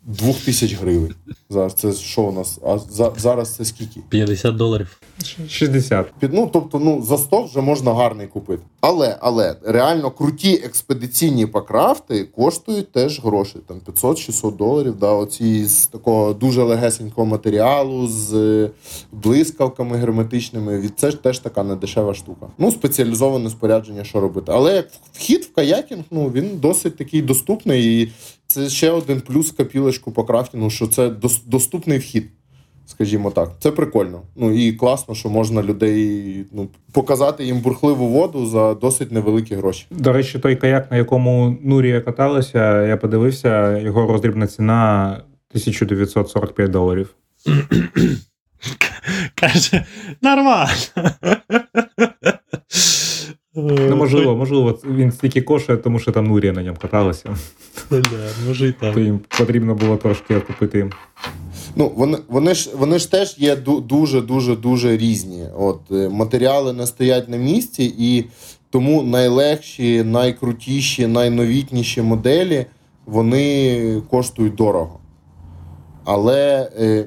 2000 гривень. Зараз це що у нас? А за, зараз це скільки? 50 доларів. 60. Під, ну, тобто, ну, за 100 вже можна гарний купити. Але, але реально круті експедиційні покрафти коштують теж гроші. Там 500-600 доларів. Да, оці з такого дуже легесенького матеріалу, з е, блискавками герметичними. Від це ж теж така недешева штука. Ну, спеціалізоване спорядження, що робити. Але як вхід в каякінг, ну він досить такий доступний. І це ще один плюс капілочку по крафтінгу, що це доступний вхід. Скажімо так, це прикольно. Ну і класно, що можна людей ну, показати їм бурхливу воду за досить невеликі гроші. До речі, той каяк, на якому Нурія каталася, я подивився, його роздрібна ціна 1945 доларів. Каже, нормально. Ну, можливо, можливо, він стільки коштує, тому що там Нурія на ньому каталася. Бля, може і так. То їм потрібно було трошки купити. Ну вони, вони ж вони ж теж є дуже дуже дуже різні. От е, матеріали не стоять на місці, і тому найлегші, найкрутіші, найновітніші моделі вони коштують дорого. Але е,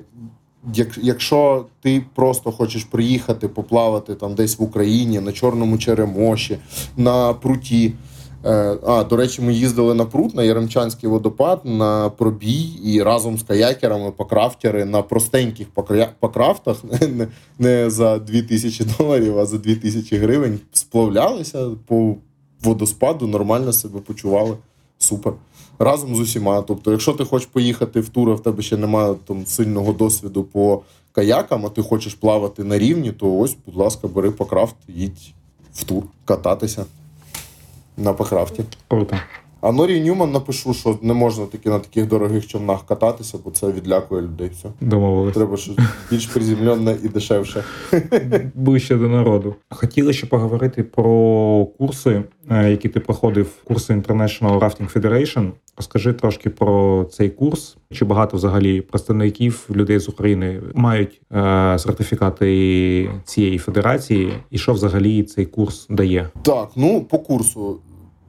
як, якщо ти просто хочеш приїхати поплавати там десь в Україні на Чорному Черемоші, на пруті. Е, А, до речі, ми їздили на прут на Яремчанський водопад на пробій і разом з каякерами покрафтери на простеньких покрафтах, не, не за 2000 доларів, а за 2000 гривень сплавлялися по водоспаду, нормально себе почували. Супер. Разом з усіма. Тобто, якщо ти хочеш поїхати в тур, а в тебе ще немає там сильного досвіду по каякам, а ти хочеш плавати на рівні, то ось, будь ласка, бери покрафт, їдь в тур, кататися на покрафті. Круто. А Норі Ньюман напишу, що не можна таки на таких дорогих човнах кататися, бо це відлякує людей. Все. Домовились. Треба щось більш приземлене і дешевше. Ближче до народу. Хотіли ще поговорити про курси, е, які ти проходив, курси International Rafting Federation. Розкажи трошки про цей курс. Чи багато взагалі представників людей з України мають е, сертифікати цієї федерації, і що взагалі цей курс дає? Так, ну по курсу.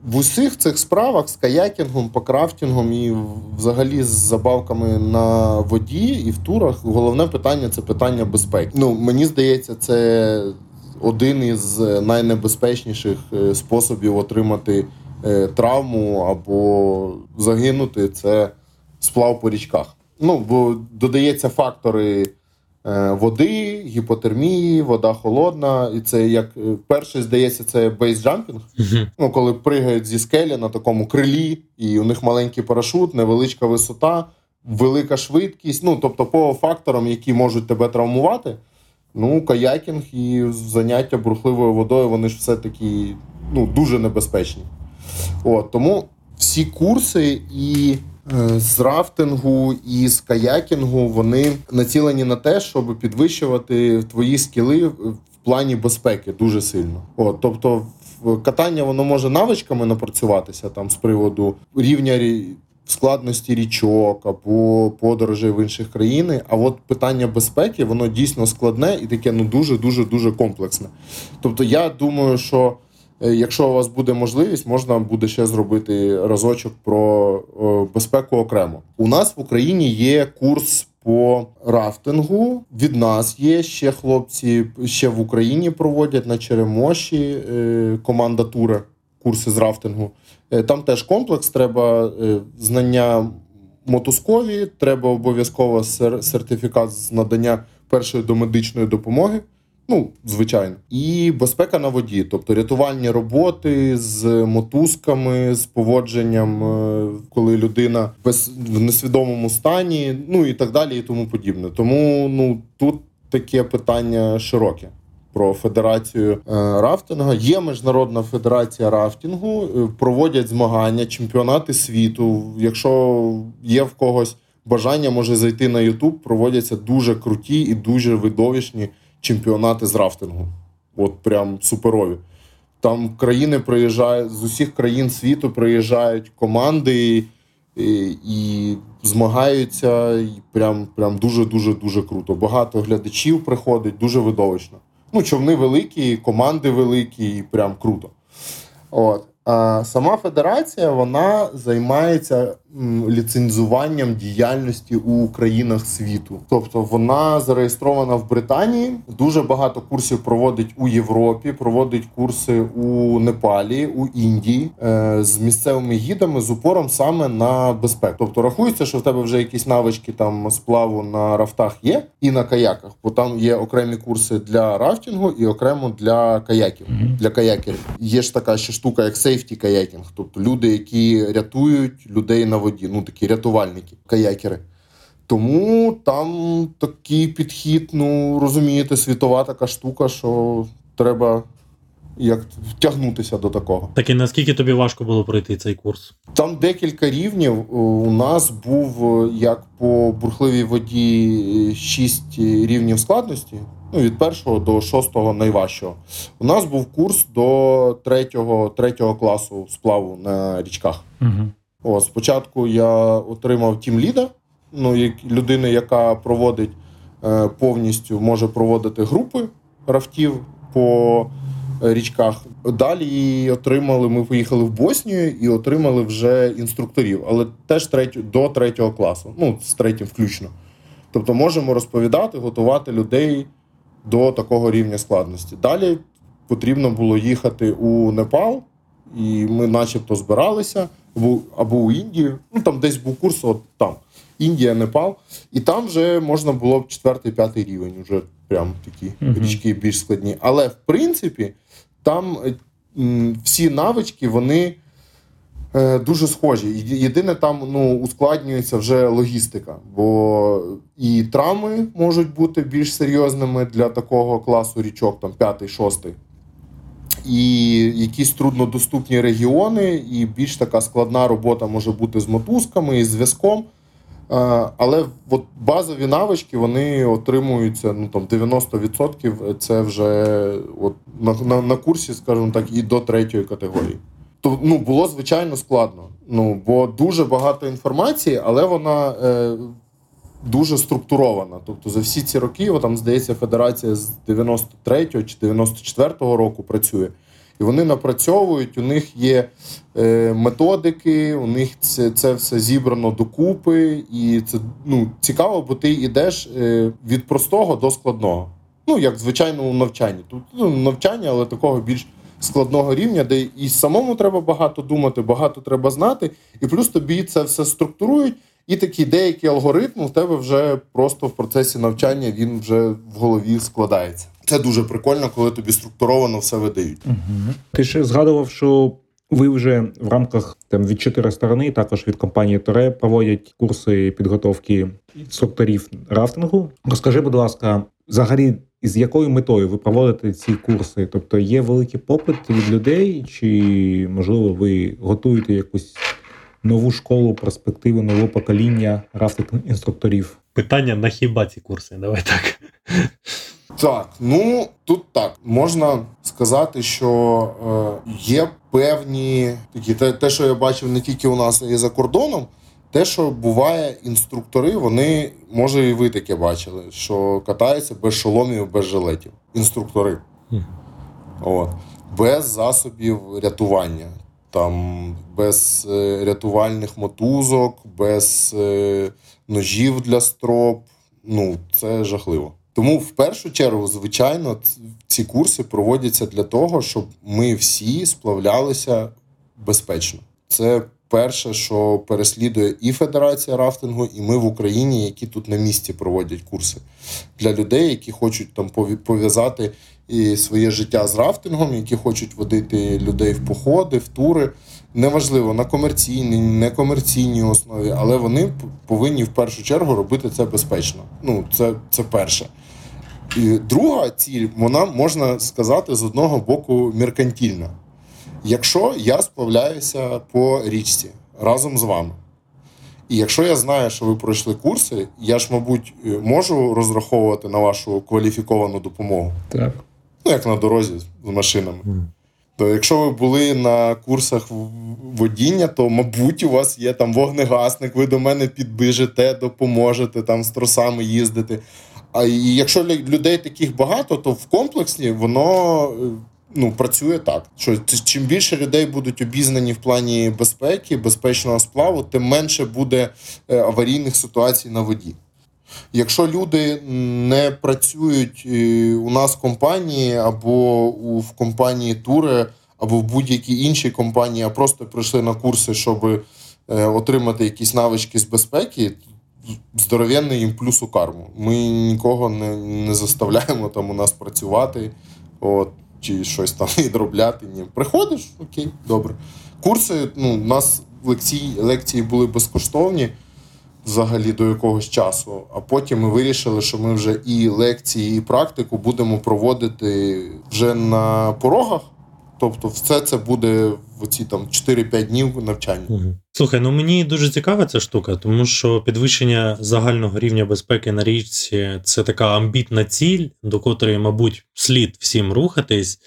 В усіх цих справах з каякінгом, по крафтінгом і взагалі з забавками на воді і в турах головне питання це питання безпеки. Ну мені здається, це один із найнебезпечніших е, способів отримати е, травму або загинути це сплав по річках. Ну бо додається фактори е, води, гіпотермії, вода холодна, і це як е, перший здається, це бейсджампінг. Мгм. Ну, коли пригають зі скелі на такому крилі, і у них маленький парашут, невеличка висота, велика швидкість. Ну, тобто, по факторам, які можуть тебе травмувати. Ну, каякінг і заняття бурхливою водою, вони ж все-таки ну, дуже небезпечні. От, тому всі курси і е, з рафтингу і з каякінгу вони націлені на те, щоб підвищувати твої скіли в плані безпеки дуже сильно. От, тобто, катання воно може навичками напрацюватися там з приводу рівня складності річок або подорожей в інші країни. А от питання безпеки воно дійсно складне і таке ну дуже дуже дуже комплексне. Тобто, я думаю, що е, якщо у вас буде можливість, можна буде ще зробити разочок про е, безпеку окремо. У нас в Україні є курс. По рафтингу від нас є ще хлопці, ще в Україні проводять на Черемоші е, команда тура, курси з рафтингу. Е, Там теж комплекс, треба е, знання мотузкові, треба обов'язково сер- сертифікат з надання першої домедичної допомоги. Ну, звичайно, і безпека на воді, тобто рятувальні роботи з мотузками, з поводженням, е, коли людина без в несвідомому стані, ну і так далі, і тому подібне. Тому ну тут таке питання широке про федерацію е, рафтингу. Є міжнародна федерація рафтингу, е, проводять змагання, чемпіонати світу. Якщо є в когось бажання, може зайти на YouTube, проводяться дуже круті і дуже видовищні чемпіонати з рафтингу. От прям суперові. Там країни приїжджають з усіх країн світу приїжджають команди і, і змагаються. І прям, прям дуже дуже круто. Багато глядачів приходить, дуже видовищно. Ну, човни великі, команди великі, і прям круто. От. А сама федерація вона займається ліцензуванням діяльності у країнах світу. Тобто вона зареєстрована в Британії. Дуже багато курсів проводить у Європі, проводить курси у Непалі, у Індії е, з місцевими гідами з упором саме на безпеку. Тобто рахується, що в тебе вже якісь навички там сплаву на рафтах є і на каяках, бо там є окремі курси для рафтингу і окремо для каяків для каякерів. Є ж така ще штука, як сейфті каякінг, тобто люди, які рятують людей на воді, ну такі рятувальники, каякери. Тому там такий підхід, ну розумієте, світова така штука, що треба як втягнутися до такого. Так і наскільки тобі важко було пройти цей курс? Там декілька рівнів. У нас був як по бурхливій воді шість рівнів складності. Ну, від першого до шостого найважчого. У нас був курс до третього, третього класу сплаву на річках. Угу. О, спочатку я отримав тімліда, ну, як людина, яка проводить е, повністю, може проводити групи рафтів по е, річках. Далі отримали, ми поїхали в Боснію і отримали вже інструкторів, але теж третю, до третього класу, ну, з третім включно. Тобто можемо розповідати, готувати людей до такого рівня складності. Далі потрібно було їхати у Непал, і ми начебто збиралися або, або у Індію. Ну там десь був курс, от там. Індія, Непал. І там вже можна було б четвертий, п'ятий рівень, вже прям такі Мгм. річки більш складні. Але в принципі, там е, м, всі навички, вони. е, Дуже схожі. Єдине, там ну, ускладнюється вже логістика, бо і травми можуть бути більш серйозними для такого класу річок, там п'ятий, шостий. І якісь труднодоступні регіони, і більш така складна робота може бути з мотузками і зв'язком. Е, Але от базові навички вони отримуються ну там 90% це вже от на, на, на курсі, скажімо так, і до третьої категорії. То ну було звичайно складно. Ну бо дуже багато інформації, але вона е, дуже структурована. Тобто за всі ці роки, там здається, федерація з 93-го чи 94-го року працює. І вони напрацьовують, у них є е, методики, у них це, це все зібрано докупи, і це ну, цікаво, бо ти йдеш е, від простого до складного. Ну, як звичайно у навчанні. Тут ну, навчання, але такого більш складного рівня, де і самому треба багато думати, багато треба знати, і плюс тобі це все структурують, і такі деякі алгоритми в тебе вже просто в процесі навчання він вже в голові складається. Це дуже прикольно, коли тобі структуровано все видають. Угу. Ти ще згадував, що ви вже в рамках там від чотири сторони, також від компанії Торе, проводять курси підготовки інструкторів рафтингу. Розкажи, будь ласка, взагалі, з якою метою ви проводите ці курси? Тобто є великий попит від людей, чи можливо ви готуєте якусь нову школу, перспективи нового покоління рафтинг інструкторів? Питання на хіба ці курси? Давай так. Так, ну тут так можна сказати, що е, є певні такі, те, те, що я бачив не тільки у нас, а й за кордоном. Те, що буває, інструктори, вони, може, і ви таке бачили, що катаються без шоломів, без жилетів. Інструктори. Мгм. От. Без засобів рятування, там, без е, рятувальних мотузок, без е, ножів для строп. Ну, це жахливо. Тому в першу чергу, звичайно, ці курси проводяться для того, щоб ми всі сплавлялися безпечно. Це перше, що переслідує і Федерація рафтингу, і ми в Україні, які тут на місці проводять курси для людей, які хочуть там пов'язати і своє життя з рафтингом, які хочуть водити людей в походи, в тури. Неважливо на комерційній, некомерційній основі, але вони повинні в першу чергу робити це безпечно. Ну, це, це перше. І друга ціль, вона можна сказати з одного боку меркантільна. Якщо я сплавляюся по річці разом з вами, і якщо я знаю, що ви пройшли курси, я ж, мабуть, е, можу розраховувати на вашу кваліфіковану допомогу, Так. Ну як на дорозі з машинами. То якщо ви були на курсах водіння, то мабуть у вас є там вогнегасник, ви до мене підбіжите, допоможете там з тросами їздити. А і якщо людей таких багато, то в комплексі воно е, ну, працює так. Що чим більше людей будуть обізнані в плані безпеки, безпечного сплаву, тим менше буде е, аварійних ситуацій на воді. Якщо люди не працюють е, у нас в компанії або в компанії тури, або в будь-якій іншій компанії, а просто прийшли на курси, щоб е, отримати якісь навички з безпеки, здоровенний їм плюс у карму. Ми нікого не, не заставляємо там у нас працювати, от, чи щось там відробляти. Ні. Приходиш, окей, добре. Курси, ну, у нас лекції, лекції були безкоштовні взагалі до якогось часу. А потім ми вирішили, що ми вже і лекції, і практику будемо проводити вже на порогах. Тобто, все це буде в ці там 4-5 днів навчання. Слухай, ну мені дуже цікава ця штука, тому що підвищення загального рівня безпеки на річці це така амбітна ціль, до котрої, мабуть, слід всім рухатись.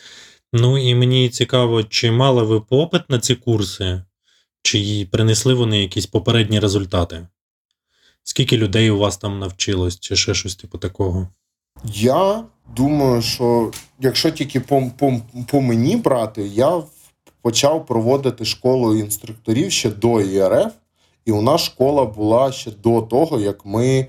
Ну і мені цікаво, чи мали ви попит на ці курси, чи принесли вони якісь попередні результати? Скільки людей у вас там навчилось, чи ще щось типу такого? Я думаю, що якщо тільки по, по, по мені брати, я почав проводити школу інструкторів ще до ІРФ, і у нас школа була ще до того, як ми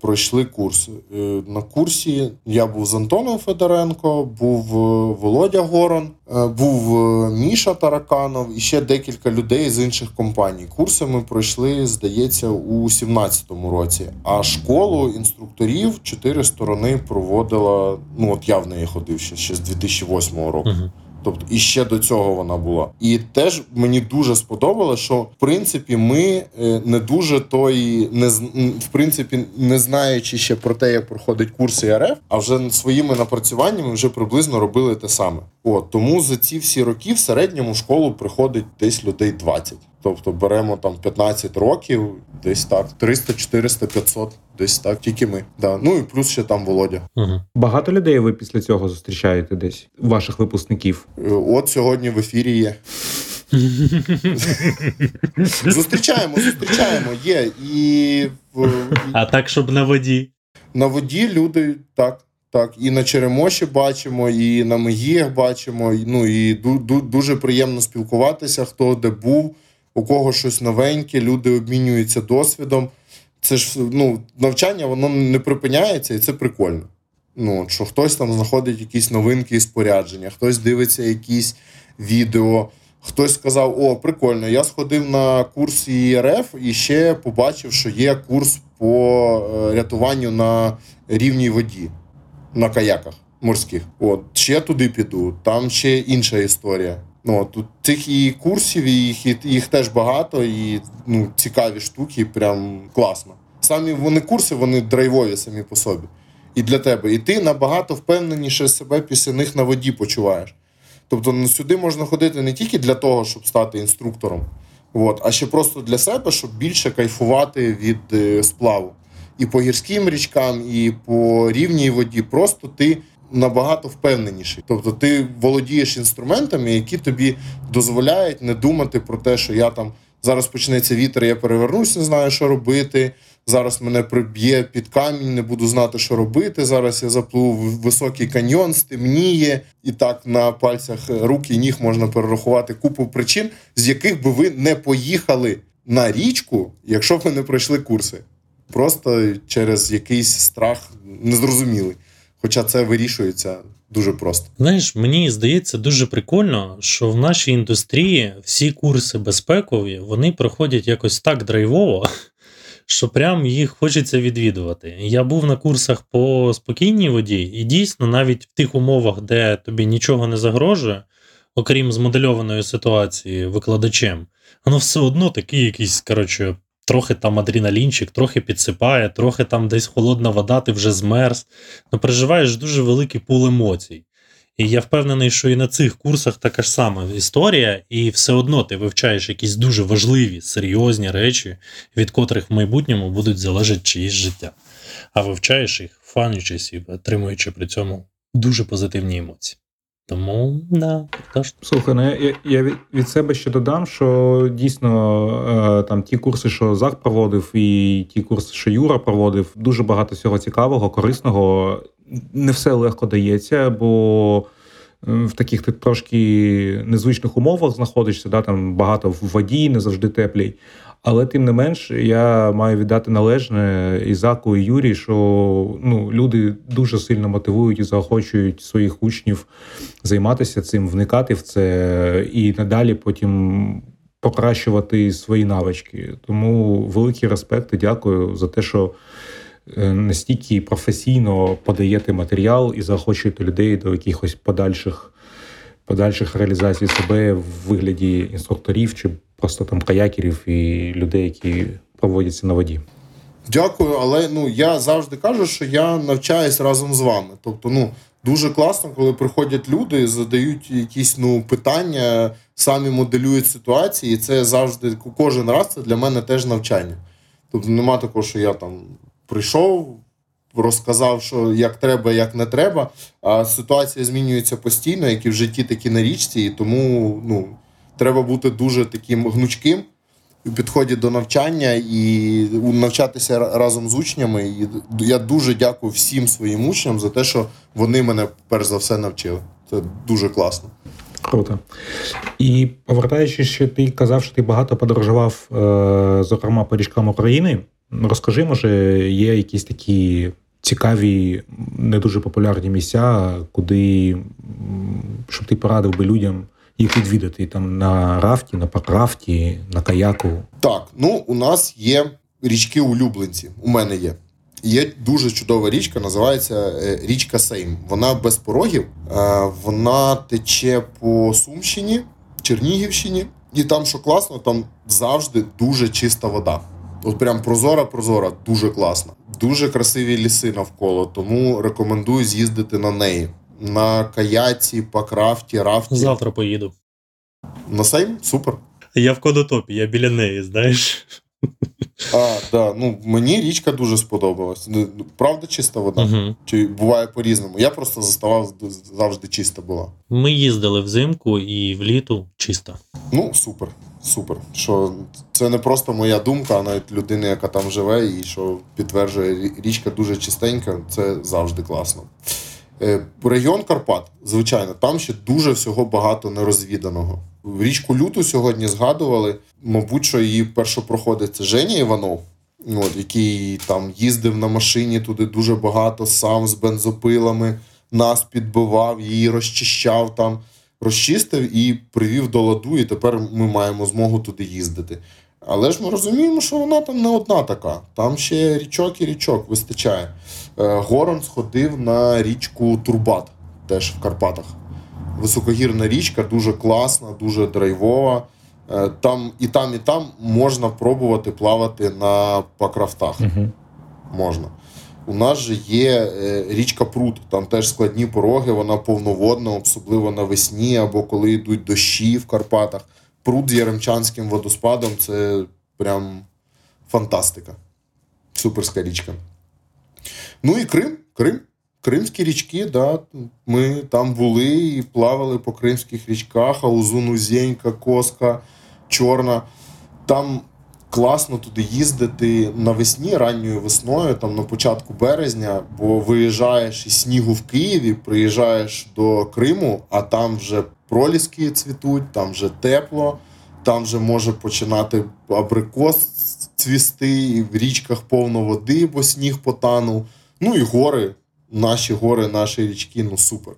пройшли курс. Е, на курсі я був з Антоном Федоренко, був е, Володя Горон, е, був е, Міша Тараканов і ще декілька людей з інших компаній. Курси ми пройшли, здається, у 2017 році. А школу інструкторів чотири сторони проводила. Ну от я в неї ходив ще, ще з 2008 року. Угу. Тобто і ще до цього вона була. І теж мені дуже сподобалося, що в принципі ми е, не дуже той, не в принципі, не знаючи ще про те, як проходить курси РФ, а вже своїми напрацюваннями вже приблизно робили те саме. От тому за ці всі роки в середньому школу приходить десь людей 20. Тобто беремо там 15 років, десь так, 300, 400, 500, десь так, тільки ми. Да. Ну і плюс ще там Володя. Угу. Багато людей ви після цього зустрічаєте десь, ваших випускників. Е, От сьогодні в ефірі є. Зустрічаємо, зустрічаємо. Є. І А так, щоб на воді. на воді люди так. Так, і на Черемоші бачимо, і на Мегіях бачимо. і, Ну і ду- ду- дуже приємно спілкуватися, хто де був, у кого щось новеньке, люди обмінюються досвідом. Це ж ну, навчання воно не припиняється, і це прикольно. Ну, що хтось там знаходить якісь новинки і спорядження, хтось дивиться якісь відео. Хтось сказав: О, прикольно, я сходив на курс ІРФ і ще побачив, що є курс по е, рятуванню на рівній воді на каяках морських. От ще туди піду, там ще інша історія. Ну тут цих і курсів, і їх, і їх теж багато, і ну, цікаві штуки, прям класно. Самі вони курси, вони драйвові самі по собі. І для тебе. І ти набагато впевненіше себе після них на воді почуваєш. Тобто ну, сюди можна ходити не тільки для того, щоб стати інструктором. От, а ще просто для себе, щоб більше кайфувати від е, сплаву. І по гірським річкам, і по рівній воді. Просто ти набагато впевненіший. Тобто ти володієш інструментами, які тобі дозволяють не думати про те, що я там зараз почнеться вітер, я перевернусь, не знаю, що робити. Зараз мене приб'є під камінь, не буду знати, що робити. Зараз я запливу в високий каньйон, стемніє, і так на пальцях рук і ніг можна перерахувати купу причин, з яких би ви не поїхали на річку, якщо б ви не пройшли курси. Просто через якийсь страх незрозумілий. Хоча це вирішується дуже просто. Знаєш, мені здається дуже прикольно, що в нашій індустрії всі курси безпекові вони проходять якось так драйвово, що прям їх хочеться відвідувати. Я був на курсах по спокійній воді, і дійсно, навіть в тих умовах, де тобі нічого не загрожує, окрім змодельованої ситуації викладачем, воно все одно такий якийсь, коротше, трохи там адреналінчик, трохи підсипає, трохи там десь холодна вода, ти вже змерз. Ну, переживаєш дуже великий пул емоцій. І я впевнений, що і на цих курсах така ж сама історія, і все одно ти вивчаєш якісь дуже важливі, серйозні речі, від котрих в майбутньому будуть залежати чиїсь життя. А вивчаєш їх, фанючись і отримуючи при цьому дуже позитивні емоції. Тому, да, тож. Слухай, ну я, я від, себе ще додам, що дійсно е, там ті курси, що Зах проводив, і ті курси, що Юра проводив, дуже багато всього цікавого, корисного. Не все легко дається, бо е, в таких ти трошки незвичних умовах знаходишся, да, там багато в воді, не завжди теплій. Але тим не менш, я маю віддати належне Ізаку і Юрі, що ну, люди дуже сильно мотивують і заохочують своїх учнів займатися цим, вникати в це і надалі потім покращувати свої навички. Тому великий респект і дякую за те, що е, настільки професійно подаєте матеріал і заохочуєте людей до якихось подальших. Подальших реалізацій себе в вигляді інструкторів чи просто там каякерів і людей, які проводяться на воді. Дякую, але ну я завжди кажу, що я навчаюсь разом з вами. Тобто, ну дуже класно, коли приходять люди задають якісь ну питання, самі моделюють ситуації, і це завжди кожен раз це для мене теж навчання. Тобто нема такого, що я там прийшов. Розказав, що як треба, як не треба. А ситуація змінюється постійно, як і в житті, так і на річці. І тому ну, треба бути дуже таким гнучким у підході до навчання і навчатися разом з учнями. І я дуже дякую всім своїм учням за те, що вони мене перш за все навчили. Це дуже класно. Круто. І повертаючись, що ти казав, що ти багато подорожував, е, зокрема, по річкам України. Розкажи, може, є якісь такі цікаві, не дуже популярні місця, куди щоб ти порадив би людям їх відвідати там на рафті, на пакрафті, на каяку? Так, ну у нас є річки улюбленці. У мене є. Є дуже чудова річка, називається е, річка Сейм. Вона без порогів, е, вона тече по Сумщині, Чернігівщині, і там, що класно, там завжди дуже чиста вода. От прям прозора, прозора, дуже класна. Дуже красиві ліси навколо, тому рекомендую з'їздити на неї на каяці, пакрафті, рафті. Завтра поїду. На сейм? Супер. Я в кодотопі, я біля неї, знаєш. А, да. Ну, Мені річка дуже сподобалась. Правда, чиста вода? Угу. Чи буває по-різному? Я просто заставав завжди чиста була. Ми їздили взимку і вліту чисто. Ну, супер, супер. Що Це не просто моя думка, а навіть людина, яка там живе, і що підтверджує, річка дуже чистенька, це завжди класно. Е, регіон Карпат, звичайно, там ще дуже всього багато нерозвіданого. Річку Люту сьогодні згадували, мабуть, що її першопроходить це Женя Іванов, от, який там їздив на машині туди дуже багато, сам з бензопилами, нас підбивав, її розчищав там, розчистив і привів до ладу, і тепер ми маємо змогу туди їздити. Але ж ми розуміємо, що вона там не одна така. Там ще річок і річок вистачає. Е, Горон сходив на річку Турбат, теж в Карпатах. Високогірна річка, дуже класна, дуже драйвова. Е, там і там, і там можна пробувати плавати на покрафтах. Угу. Можна. У нас же є е, річка Прут, там теж складні пороги, вона повноводна, особливо навесні або коли йдуть дощі в Карпатах. Пруд з Яремчанським водоспадом це прям фантастика. Суперська річка. Ну і Крим. Крим. Кримські річки, да, ми там були і плавали по кримських річках, Аузун, Узенька, Коска, Чорна. Там класно туди їздити навесні, ранньою весною, там на початку березня, бо виїжджаєш із снігу в Києві, приїжджаєш до Криму, а там вже проліски цвітуть, там вже тепло, там вже може починати абрикос цвісти, і в річках повно води, бо сніг потанув. Ну і гори, наші гори, наші річки, ну супер.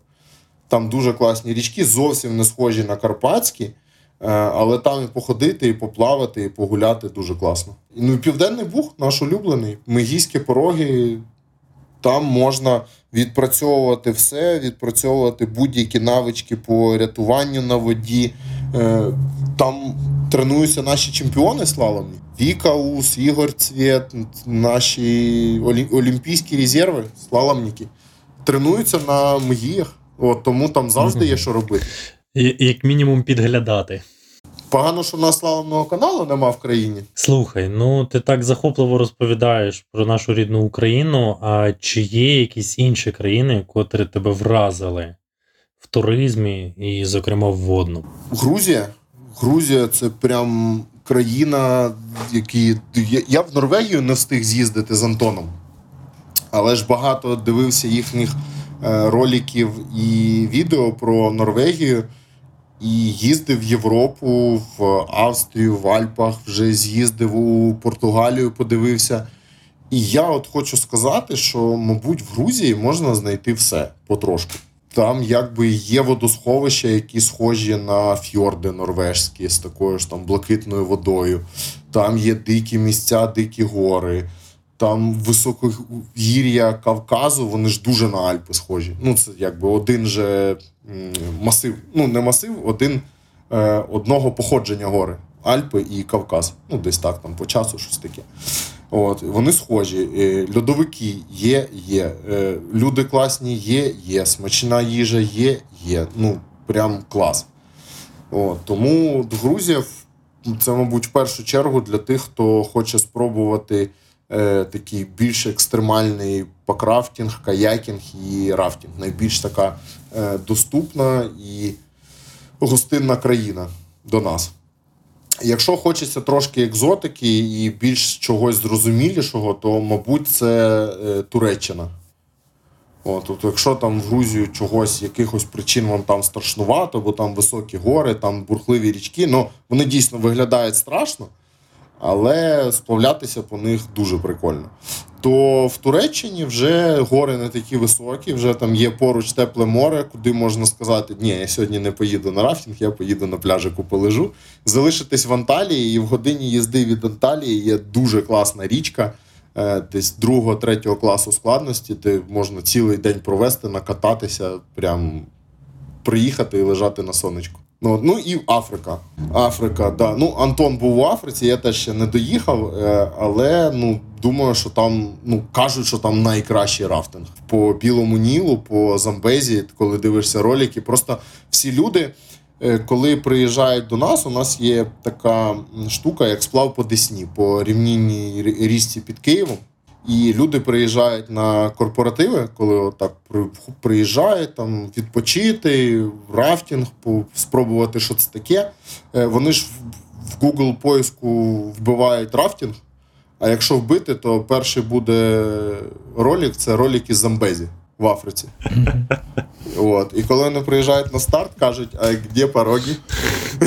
Там дуже класні річки, зовсім не схожі на Карпатські. Е, але там і походити, і поплавати, і погуляти дуже класно. Ну і Південний Буг, наш улюблений. Мегійські пороги. Там можна відпрацьовувати все, відпрацьовувати будь-які навички по рятуванню на воді. Е, там тренуються наші чемпіони слаломні. Віка Ус, Ігор Цвєт, наші олімпійські резерви, слаломники. Тренуються на Мегіях. От, Тому там завжди є що робити. Як мінімум підглядати. Погано, що в нас славного каналу нема в країні. Слухай, ну ти так захопливо розповідаєш про нашу рідну Україну. А чи є якісь інші країни, котрі тебе вразили в туризмі і, зокрема, в водну? Грузія. Грузія це прям країна, які я в Норвегію не встиг з'їздити з Антоном, але ж багато дивився їхніх е, роликів і відео про Норвегію. І їздив в Європу, в Австрію, в Альпах, вже з'їздив у Португалію, подивився. І я от хочу сказати, що, мабуть, в Грузії можна знайти все потрошку. Там якби є водосховища, які схожі на фьорди норвежські з такою ж там блакитною водою. Там є дикі місця, дикі гори. Там високогір'я Кавказу, вони ж дуже на Альпи схожі. Ну, це якби один же масив, ну не масив, один е, одного походження гори. Альпи і Кавказ. Ну, десь так, там по часу щось таке. От, Вони схожі. Е, льодовики є, є. Е, люди класні є, є. Смачна їжа є, є. Ну, прям клас. От, Тому Грузія це, мабуть, в першу чергу для тих, хто хоче спробувати е, такий більш екстремальний пакрафтінг, каякінг і рафтінг. Найбільш така е, доступна і гостинна країна до нас. Якщо хочеться трошки екзотики і більш чогось зрозумілішого, то, мабуть, це е, Туреччина. От, тобто, Якщо там в Грузію чогось, якихось причин вам там страшнувато, бо там високі гори, там бурхливі річки, ну вони дійсно виглядають страшно але сплавлятися по них дуже прикольно. То в Туреччині вже гори не такі високі, вже там є поруч тепле море, куди можна сказати, ні, я сьогодні не поїду на рафтинг, я поїду на пляжику полежу. Залишитись в Анталії, і в годині їзди від Анталії є дуже класна річка, е, десь другого, третього класу складності, де можна цілий день провести, накататися, прям приїхати і лежати на сонечку. Ну ну і Африка. Африка, да. Ну Антон був в Африці, я теж ще не доїхав, е, але ну думаю, що там ну кажуть, що там найкращий рафтинг по білому нілу, по Замбезі, коли дивишся ролики. Просто всі люди, е, коли приїжджають до нас, у нас є така штука, як сплав по Десні, по рівнінній річці під Києвом. І люди приїжджають на корпоративи, коли так приїжджають там відпочити, рафтинг, спробувати, що це таке. Е, вони ж в Google поиску вбивають рафтинг. А якщо вбити, то перший буде ролик це ролик із Замбезі в Африці. От. І коли вони приїжджають на старт, кажуть, а де пороги?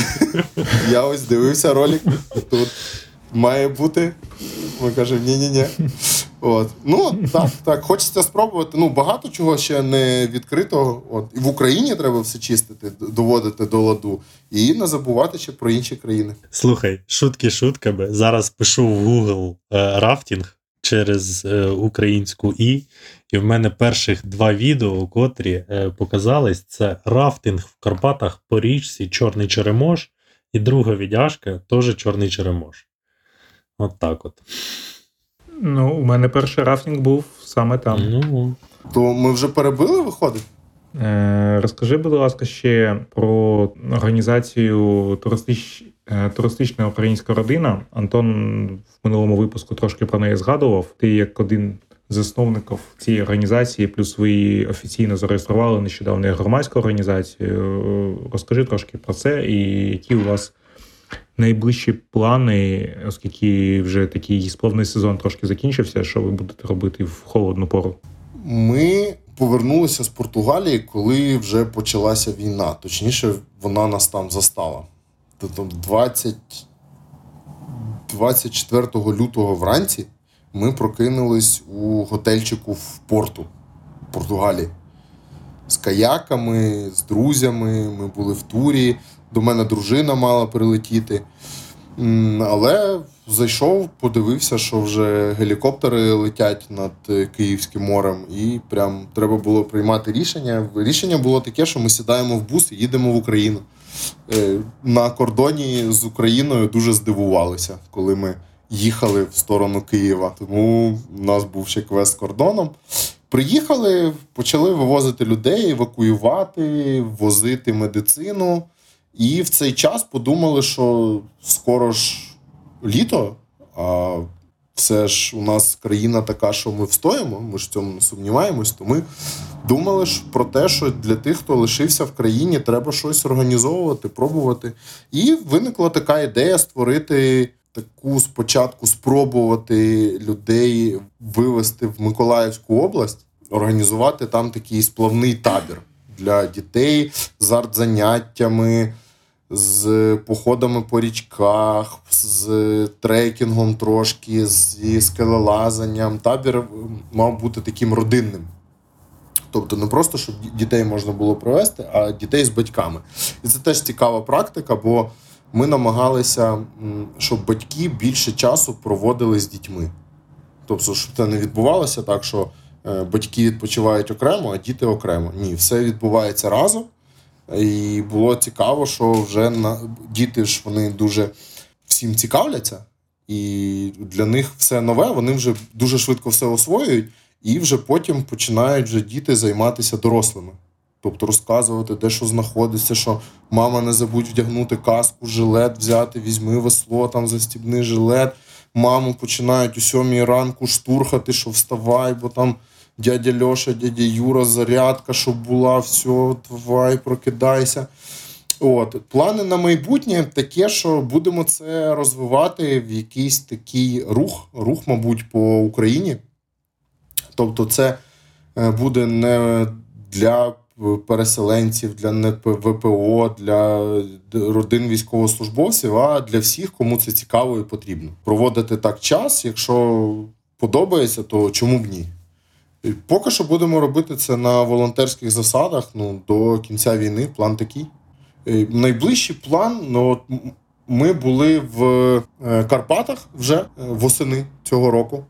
Я ось дивився ролик. Тут має бути. Ми кажемо, ні-ні-ні. От. Ну, так, так, хочеться спробувати. Ну, багато чого ще не відкрито. От. І в Україні треба все чистити, доводити до ладу. І не забувати ще про інші країни. Слухай, шутки шутками. Зараз пишу в Google е, рафтінг через е, українську І, і в мене перших два відео, котрі е, показались, це рафтинг в Карпатах по річці Чорний Черемош, і друга відяжка теж Чорний Черемош. От так от. Ну, у мене перший рафтинг був саме там. Ну. То ми вже перебили, виходить? Е, розкажи, будь ласка, ще про організацію туристич... Е, туристична українська родина. Антон в минулому випуску трошки про неї згадував. Ти як один з засновників цієї організації, плюс ви офіційно зареєстрували нещодавно громадську організацію. Розкажи трошки про це і які у вас найближчі плани, оскільки вже такий сплавний сезон трошки закінчився. Що ви будете робити в холодну пору? Ми повернулися з Португалії, коли вже почалася війна. Точніше, вона нас там застала. Тобто 20... 24 лютого вранці ми прокинулись у готельчику в порту в Португалії. З каяками, з друзями. Ми були в турі. До мене дружина мала прилетіти. Але зайшов, подивився, що вже гелікоптери летять над е, Київським морем, і прям треба було приймати рішення. Рішення було таке, що ми сідаємо в бус і їдемо в Україну. Е, на кордоні з Україною дуже здивувалися, коли ми їхали в сторону Києва. Тому у нас був ще квест кордоном. Приїхали, почали вивозити людей, евакуювати, возити медицину. І в цей час подумали, що скоро ж літо, а все ж у нас країна така, що ми встоїмо, ми ж в цьому не сумніваємось, то ми думали ж про те, що для тих, хто лишився в країні, треба щось організовувати, пробувати. І виникла така ідея створити. Таку спочатку спробувати людей вивезти в Миколаївську область, організувати там такий сплавний табір для дітей з арт-заняттями, з походами по річках, з трекінгом трошки, зі скелелазанням. Табір мав бути таким родинним. Тобто не просто, щоб дітей можна було провести, а дітей з батьками. І це теж цікава практика, бо ми намагалися, щоб батьки більше часу проводили з дітьми. Тобто, щоб це не відбувалося так, що е, батьки відпочивають окремо, а діти окремо. Ні, все відбувається разом. І було цікаво, що вже на діти ж вони дуже всім цікавляться, і для них все нове. Вони вже дуже швидко все освоюють, і вже потім починають вже діти займатися дорослими. Тобто розказувати, де що знаходиться, що мама не забудь вдягнути каску, жилет взяти, візьми весло, там застібни жилет. Маму починають у сьомій ранку штурхати, що вставай, бо там дядя Льоша, дядя Юра, зарядка, щоб була, все, давай, прокидайся. От, Плани на майбутнє таке, що будемо це розвивати в якийсь такий рух, рух, мабуть, по Україні. Тобто, це е, буде не для переселенців, для ВПО, для родин військовослужбовців, а для всіх, кому це цікаво і потрібно. Проводити так час, якщо подобається, то чому б ні? Поки що будемо робити це на волонтерських засадах. Ну, до кінця війни план такий. Найближчий план, ну от ми були в е, Карпатах вже е, восени цього року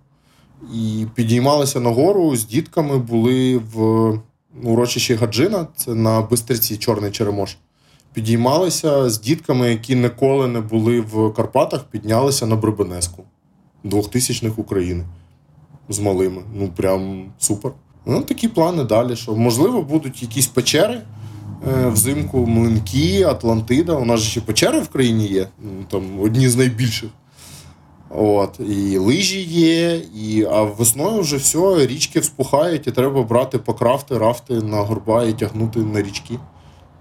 і підіймалися на гору з дітками. Були в урочищі Гаджина, це на Бистрці Чорний Черемош. Підіймалися з дітками, які ніколи не були в Карпатах, піднялися на Бребенеску двохтисячних України з малими. Ну прям супер. Ну, Такі плани далі. Що можливо будуть якісь печери е, взимку, млинки, Атлантида. У нас же ще печери в країні є, ну, там одні з найбільших. От, І лижі є, і, а весною вже все, річки вспухають, і треба брати покрафти, рафти на горба і тягнути на річки.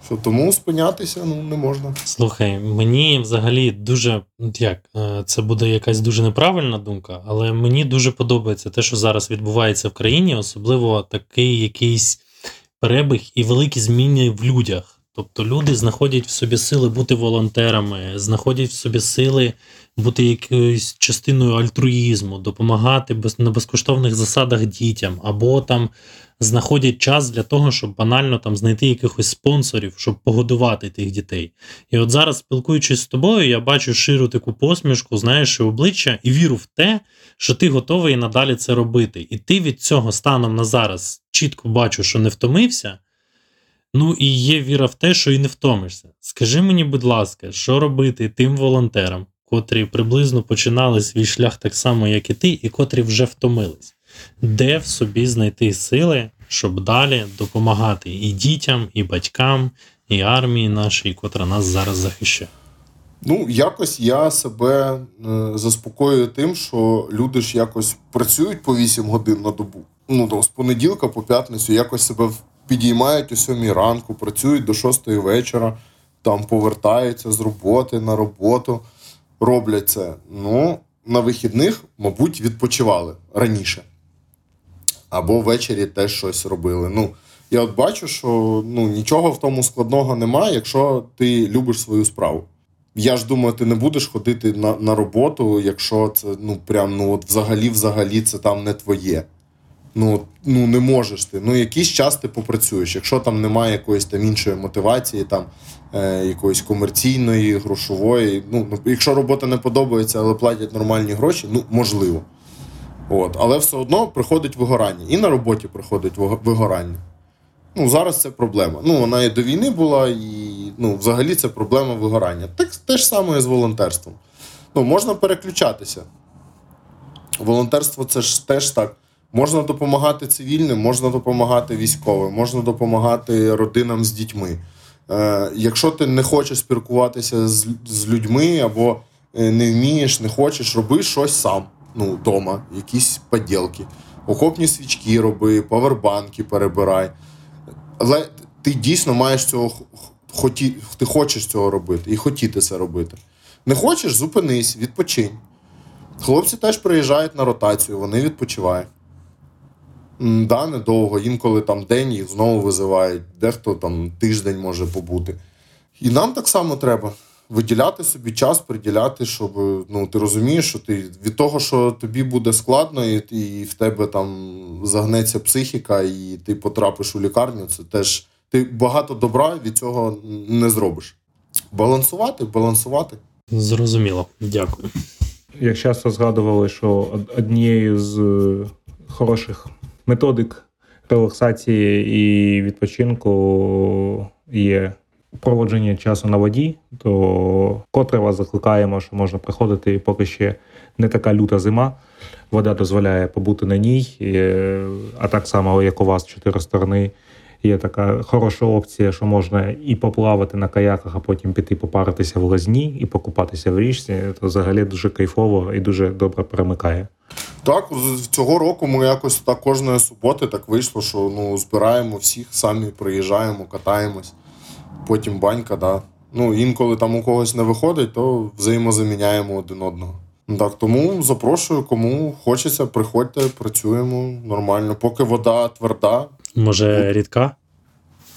Що тому спинятися ну, не можна. Слухай, мені взагалі дуже як е, це буде якась дуже неправильна думка, але мені дуже подобається те, що зараз відбувається в країні, особливо такий якийсь перебіг і великі зміни в людях. Тобто люди знаходять в собі сили бути волонтерами, знаходять в собі сили бути якоюсь частиною альтруїзму, допомагати на безкоштовних засадах дітям, або там знаходять час для того, щоб банально там знайти якихось спонсорів, щоб погодувати тих дітей. І от зараз, спілкуючись з тобою, я бачу ширу таку посмішку, знаєш, і обличчя, і віру в те, що ти готовий надалі це робити. І ти від цього станом на зараз чітко бачу, що не втомився. Ну і є віра в те, що і не втомишся. Скажи мені, будь ласка, що робити тим волонтерам, котрі приблизно починали свій шлях так само, як і ти, і котрі вже втомились? Де в собі знайти сили щоб далі допомагати і дітям, і батькам, і армії нашій, котра нас зараз захищає? Ну, якось я себе е, заспокоюю тим, що люди ж якось працюють по 8 годин на добу. Ну, там, з понеділка по п'ятницю якось себе підіймають о 7 ранку, працюють до 6 вечора, там повертаються з роботи на роботу, роблять це. Ну, на вихідних, мабуть, відпочивали раніше. Або ввечері теж щось робили. Ну, я от бачу, що ну, нічого в тому складного немає, якщо ти любиш свою справу. Я ж думаю, ти не будеш ходити на на роботу, якщо це ну прям ну от взагалі, взагалі це там не твоє. Ну ну не можеш ти. Ну якийсь час ти попрацюєш. Якщо там немає якоїсь там іншої мотивації, там е, якоїсь комерційної, грошової. Ну, ну якщо робота не подобається, але платять нормальні гроші, ну можливо. От, але все одно приходить вигорання. І на роботі приходить вигорання. Ну, зараз це проблема. Ну, вона і до війни була, і ну, взагалі це проблема вигорання. Так те ж саме і з волонтерством. Ну, можна переключатися. Волонтерство це ж теж так. Можна допомагати цивільним, можна допомагати військовим, можна допомагати родинам з дітьми. Е, Якщо ти не хочеш спілкуватися з з людьми або е, не вмієш, не хочеш, роби щось сам ну, вдома, якісь поділки. Окопні свічки роби, павербанки перебирай. Але ти дійсно маєш цього хоті, ти хочеш цього робити і хотіти це робити. Не хочеш, зупинись, відпочинь. Хлопці теж приїжджають на ротацію, вони відпочивають. Да, недовго, інколи там день їх знову визивають, дехто там тиждень може побути. І нам так само треба виділяти собі час, приділяти, щоб ну, ти розумієш, що ти від того, що тобі буде складно, і, і в тебе там загнеться психіка, і ти потрапиш у лікарню, це теж ти багато добра від цього не зробиш. Балансувати, балансувати. Зрозуміло, дякую. Як часто згадували, що однією з е, хороших методик релаксації і відпочинку є проводження часу на воді, то котре вас закликаємо, що можна приходити, поки ще не така люта зима. Вода дозволяє побути на ній, а так само, як у вас чотири сторони. Є така хороша опція, що можна і поплавати на каяках, а потім піти попаритися в лазні і покупатися в річці. То взагалі дуже кайфово і дуже добре перемикає. Так, цього року ми якось так кожної суботи так вийшло, що ну збираємо всіх, самі приїжджаємо, катаємось, потім банька, да. Ну інколи там у когось не виходить, то взаємозаміняємо один одного. Так, тому запрошую, кому хочеться, приходьте, працюємо нормально. Поки вода тверда, Може, рідка?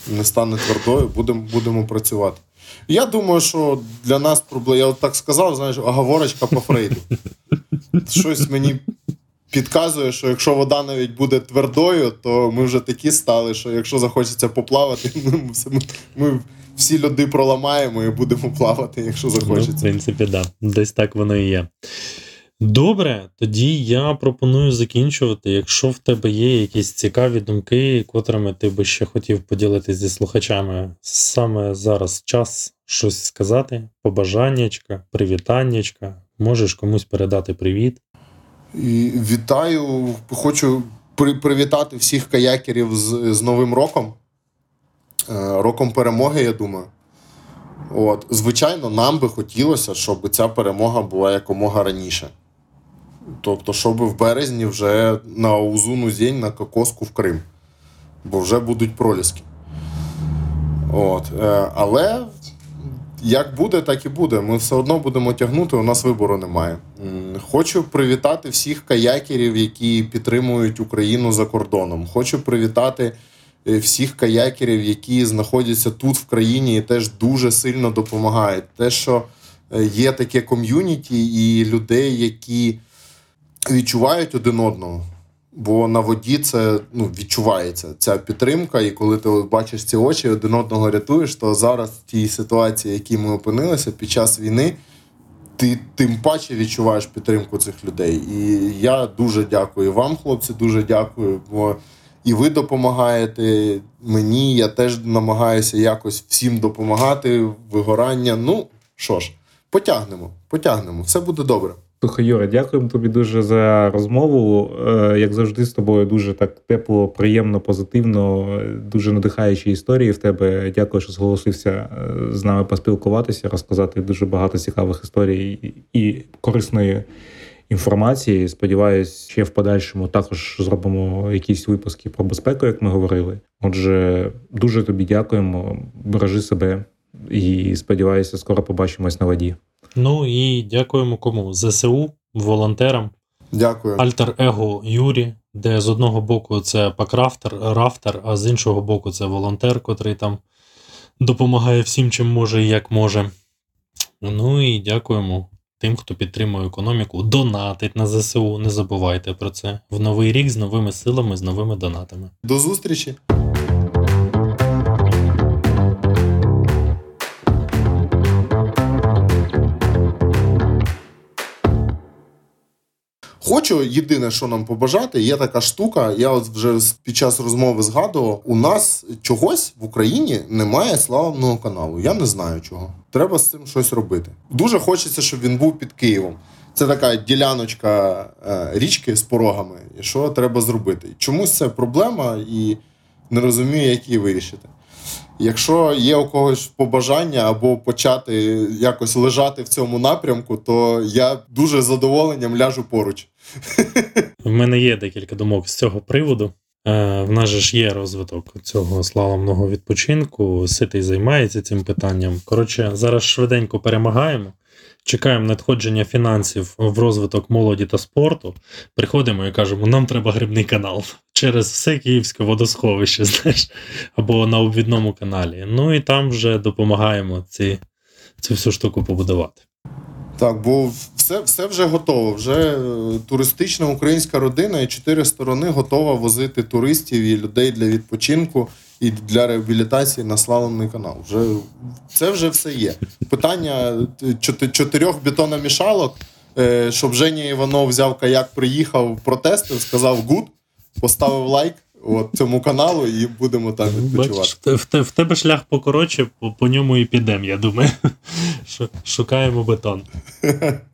Не стане твердою, будемо будемо працювати. Я думаю, що для нас проблема. Я от так сказав, знаєш, оговорочка по Фрейду. Щось мені підказує, що якщо вода навіть буде твердою, то ми вже такі стали, що якщо захочеться поплавати, ми, ми, ми всі люди проламаємо і будемо плавати, якщо захочеться. Ну, В принципі, так. Да. Десь так воно і є. Добре, тоді я пропоную закінчувати. Якщо в тебе є якісь цікаві думки, котрими ти би ще хотів поділитися зі слухачами, саме зараз час щось сказати, побажаннячка, привітаннячка, можеш комусь передати привіт. І Вітаю, хочу привітати всіх каякерів з, з Новим роком, роком перемоги, я думаю. От, Звичайно, нам би хотілося, щоб ця перемога була якомога раніше. Тобто, щоб в березні вже на Узуну Зень на Кокоску в Крим. Бо вже будуть проліски. От. Е, але як буде, так і буде. Ми все одно будемо тягнути, у нас вибору немає. Хочу привітати всіх каякерів, які підтримують Україну за кордоном. Хочу привітати е, всіх каякерів, які знаходяться тут в країні і теж дуже сильно допомагають. Те, що е, є таке ком'юніті і людей, які відчувають один одного. Бо на воді це ну, відчувається ця підтримка, і коли ти бачиш ці очі, один одного рятуєш, то зараз в тій ситуації, в якій ми опинилися під час війни, ти тим паче відчуваєш підтримку цих людей. І я дуже дякую вам, хлопці, дуже дякую. Бо і ви допомагаєте мені. Я теж намагаюся якось всім допомагати. Вигорання. Ну що ж, потягнемо, потягнемо, все буде добре. Слухай, Юра, дякуємо тобі дуже за розмову. Е, Як завжди, з тобою дуже так тепло, приємно, позитивно, е, дуже надихаючі історії в тебе. Дякую, що зголосився е, з нами поспілкуватися, розказати дуже багато цікавих історій і- і корисної інформації. Сподіваюсь, ще в подальшому також зробимо якісь випуски про безпеку, як ми говорили. Отже, дуже тобі дякуємо. Бережи себе і сподіваюся, скоро побачимось на воді. Ну і дякуємо кому? ЗСУ, волонтерам, Дякую. альтер-его Юрі, де з одного боку це пакрафтер, рафтер, а з іншого боку це волонтер, котрий там допомагає всім, чим може і як може. Ну і дякуємо тим, хто підтримує економіку, донатить на ЗСУ. Не забувайте про це. В новий рік з новими силами, з новими донатами. До зустрічі. Хочу єдине, що нам побажати, є така штука. Я от вже під час розмови згадував. У нас чогось в Україні немає славного каналу. Я не знаю чого. Треба з цим щось робити. Дуже хочеться, щоб він був під Києвом. Це така діляночка е, річки з порогами. І що треба зробити? Чомусь це проблема, і не розумію, як її вирішити. Якщо є у когось побажання або почати якось лежати в цьому напрямку, то я дуже задоволенням ляжу поруч. В мене є декілька думок з цього приводу. Е, в нас же ж є розвиток цього славного відпочинку. Ситий займається цим питанням. Коротше, зараз швиденько перемагаємо. Чекаємо надходження фінансів в розвиток молоді та спорту. Приходимо і кажемо, нам треба грибний канал через все київське водосховище, знаєш, або на обвідному каналі. Ну і там вже допомагаємо ці, цю всю штуку побудувати. Так, бо все, все вже готово. Вже е, туристична українська родина і чотири сторони готова возити туристів і людей для відпочинку і для реабілітації на славний канал. Вже це вже все є. Питання е, чотирьох бетономішалок, е, щоб Женя Іванов взяв каяк, приїхав, протестив, сказав good, поставив лайк от, цьому каналу, і будемо там відпочивати. Бачиш, в, в, те- в тебе шлях покоротше, по, по ньому і підемо, я думаю. Шу- Шукаємо бетон.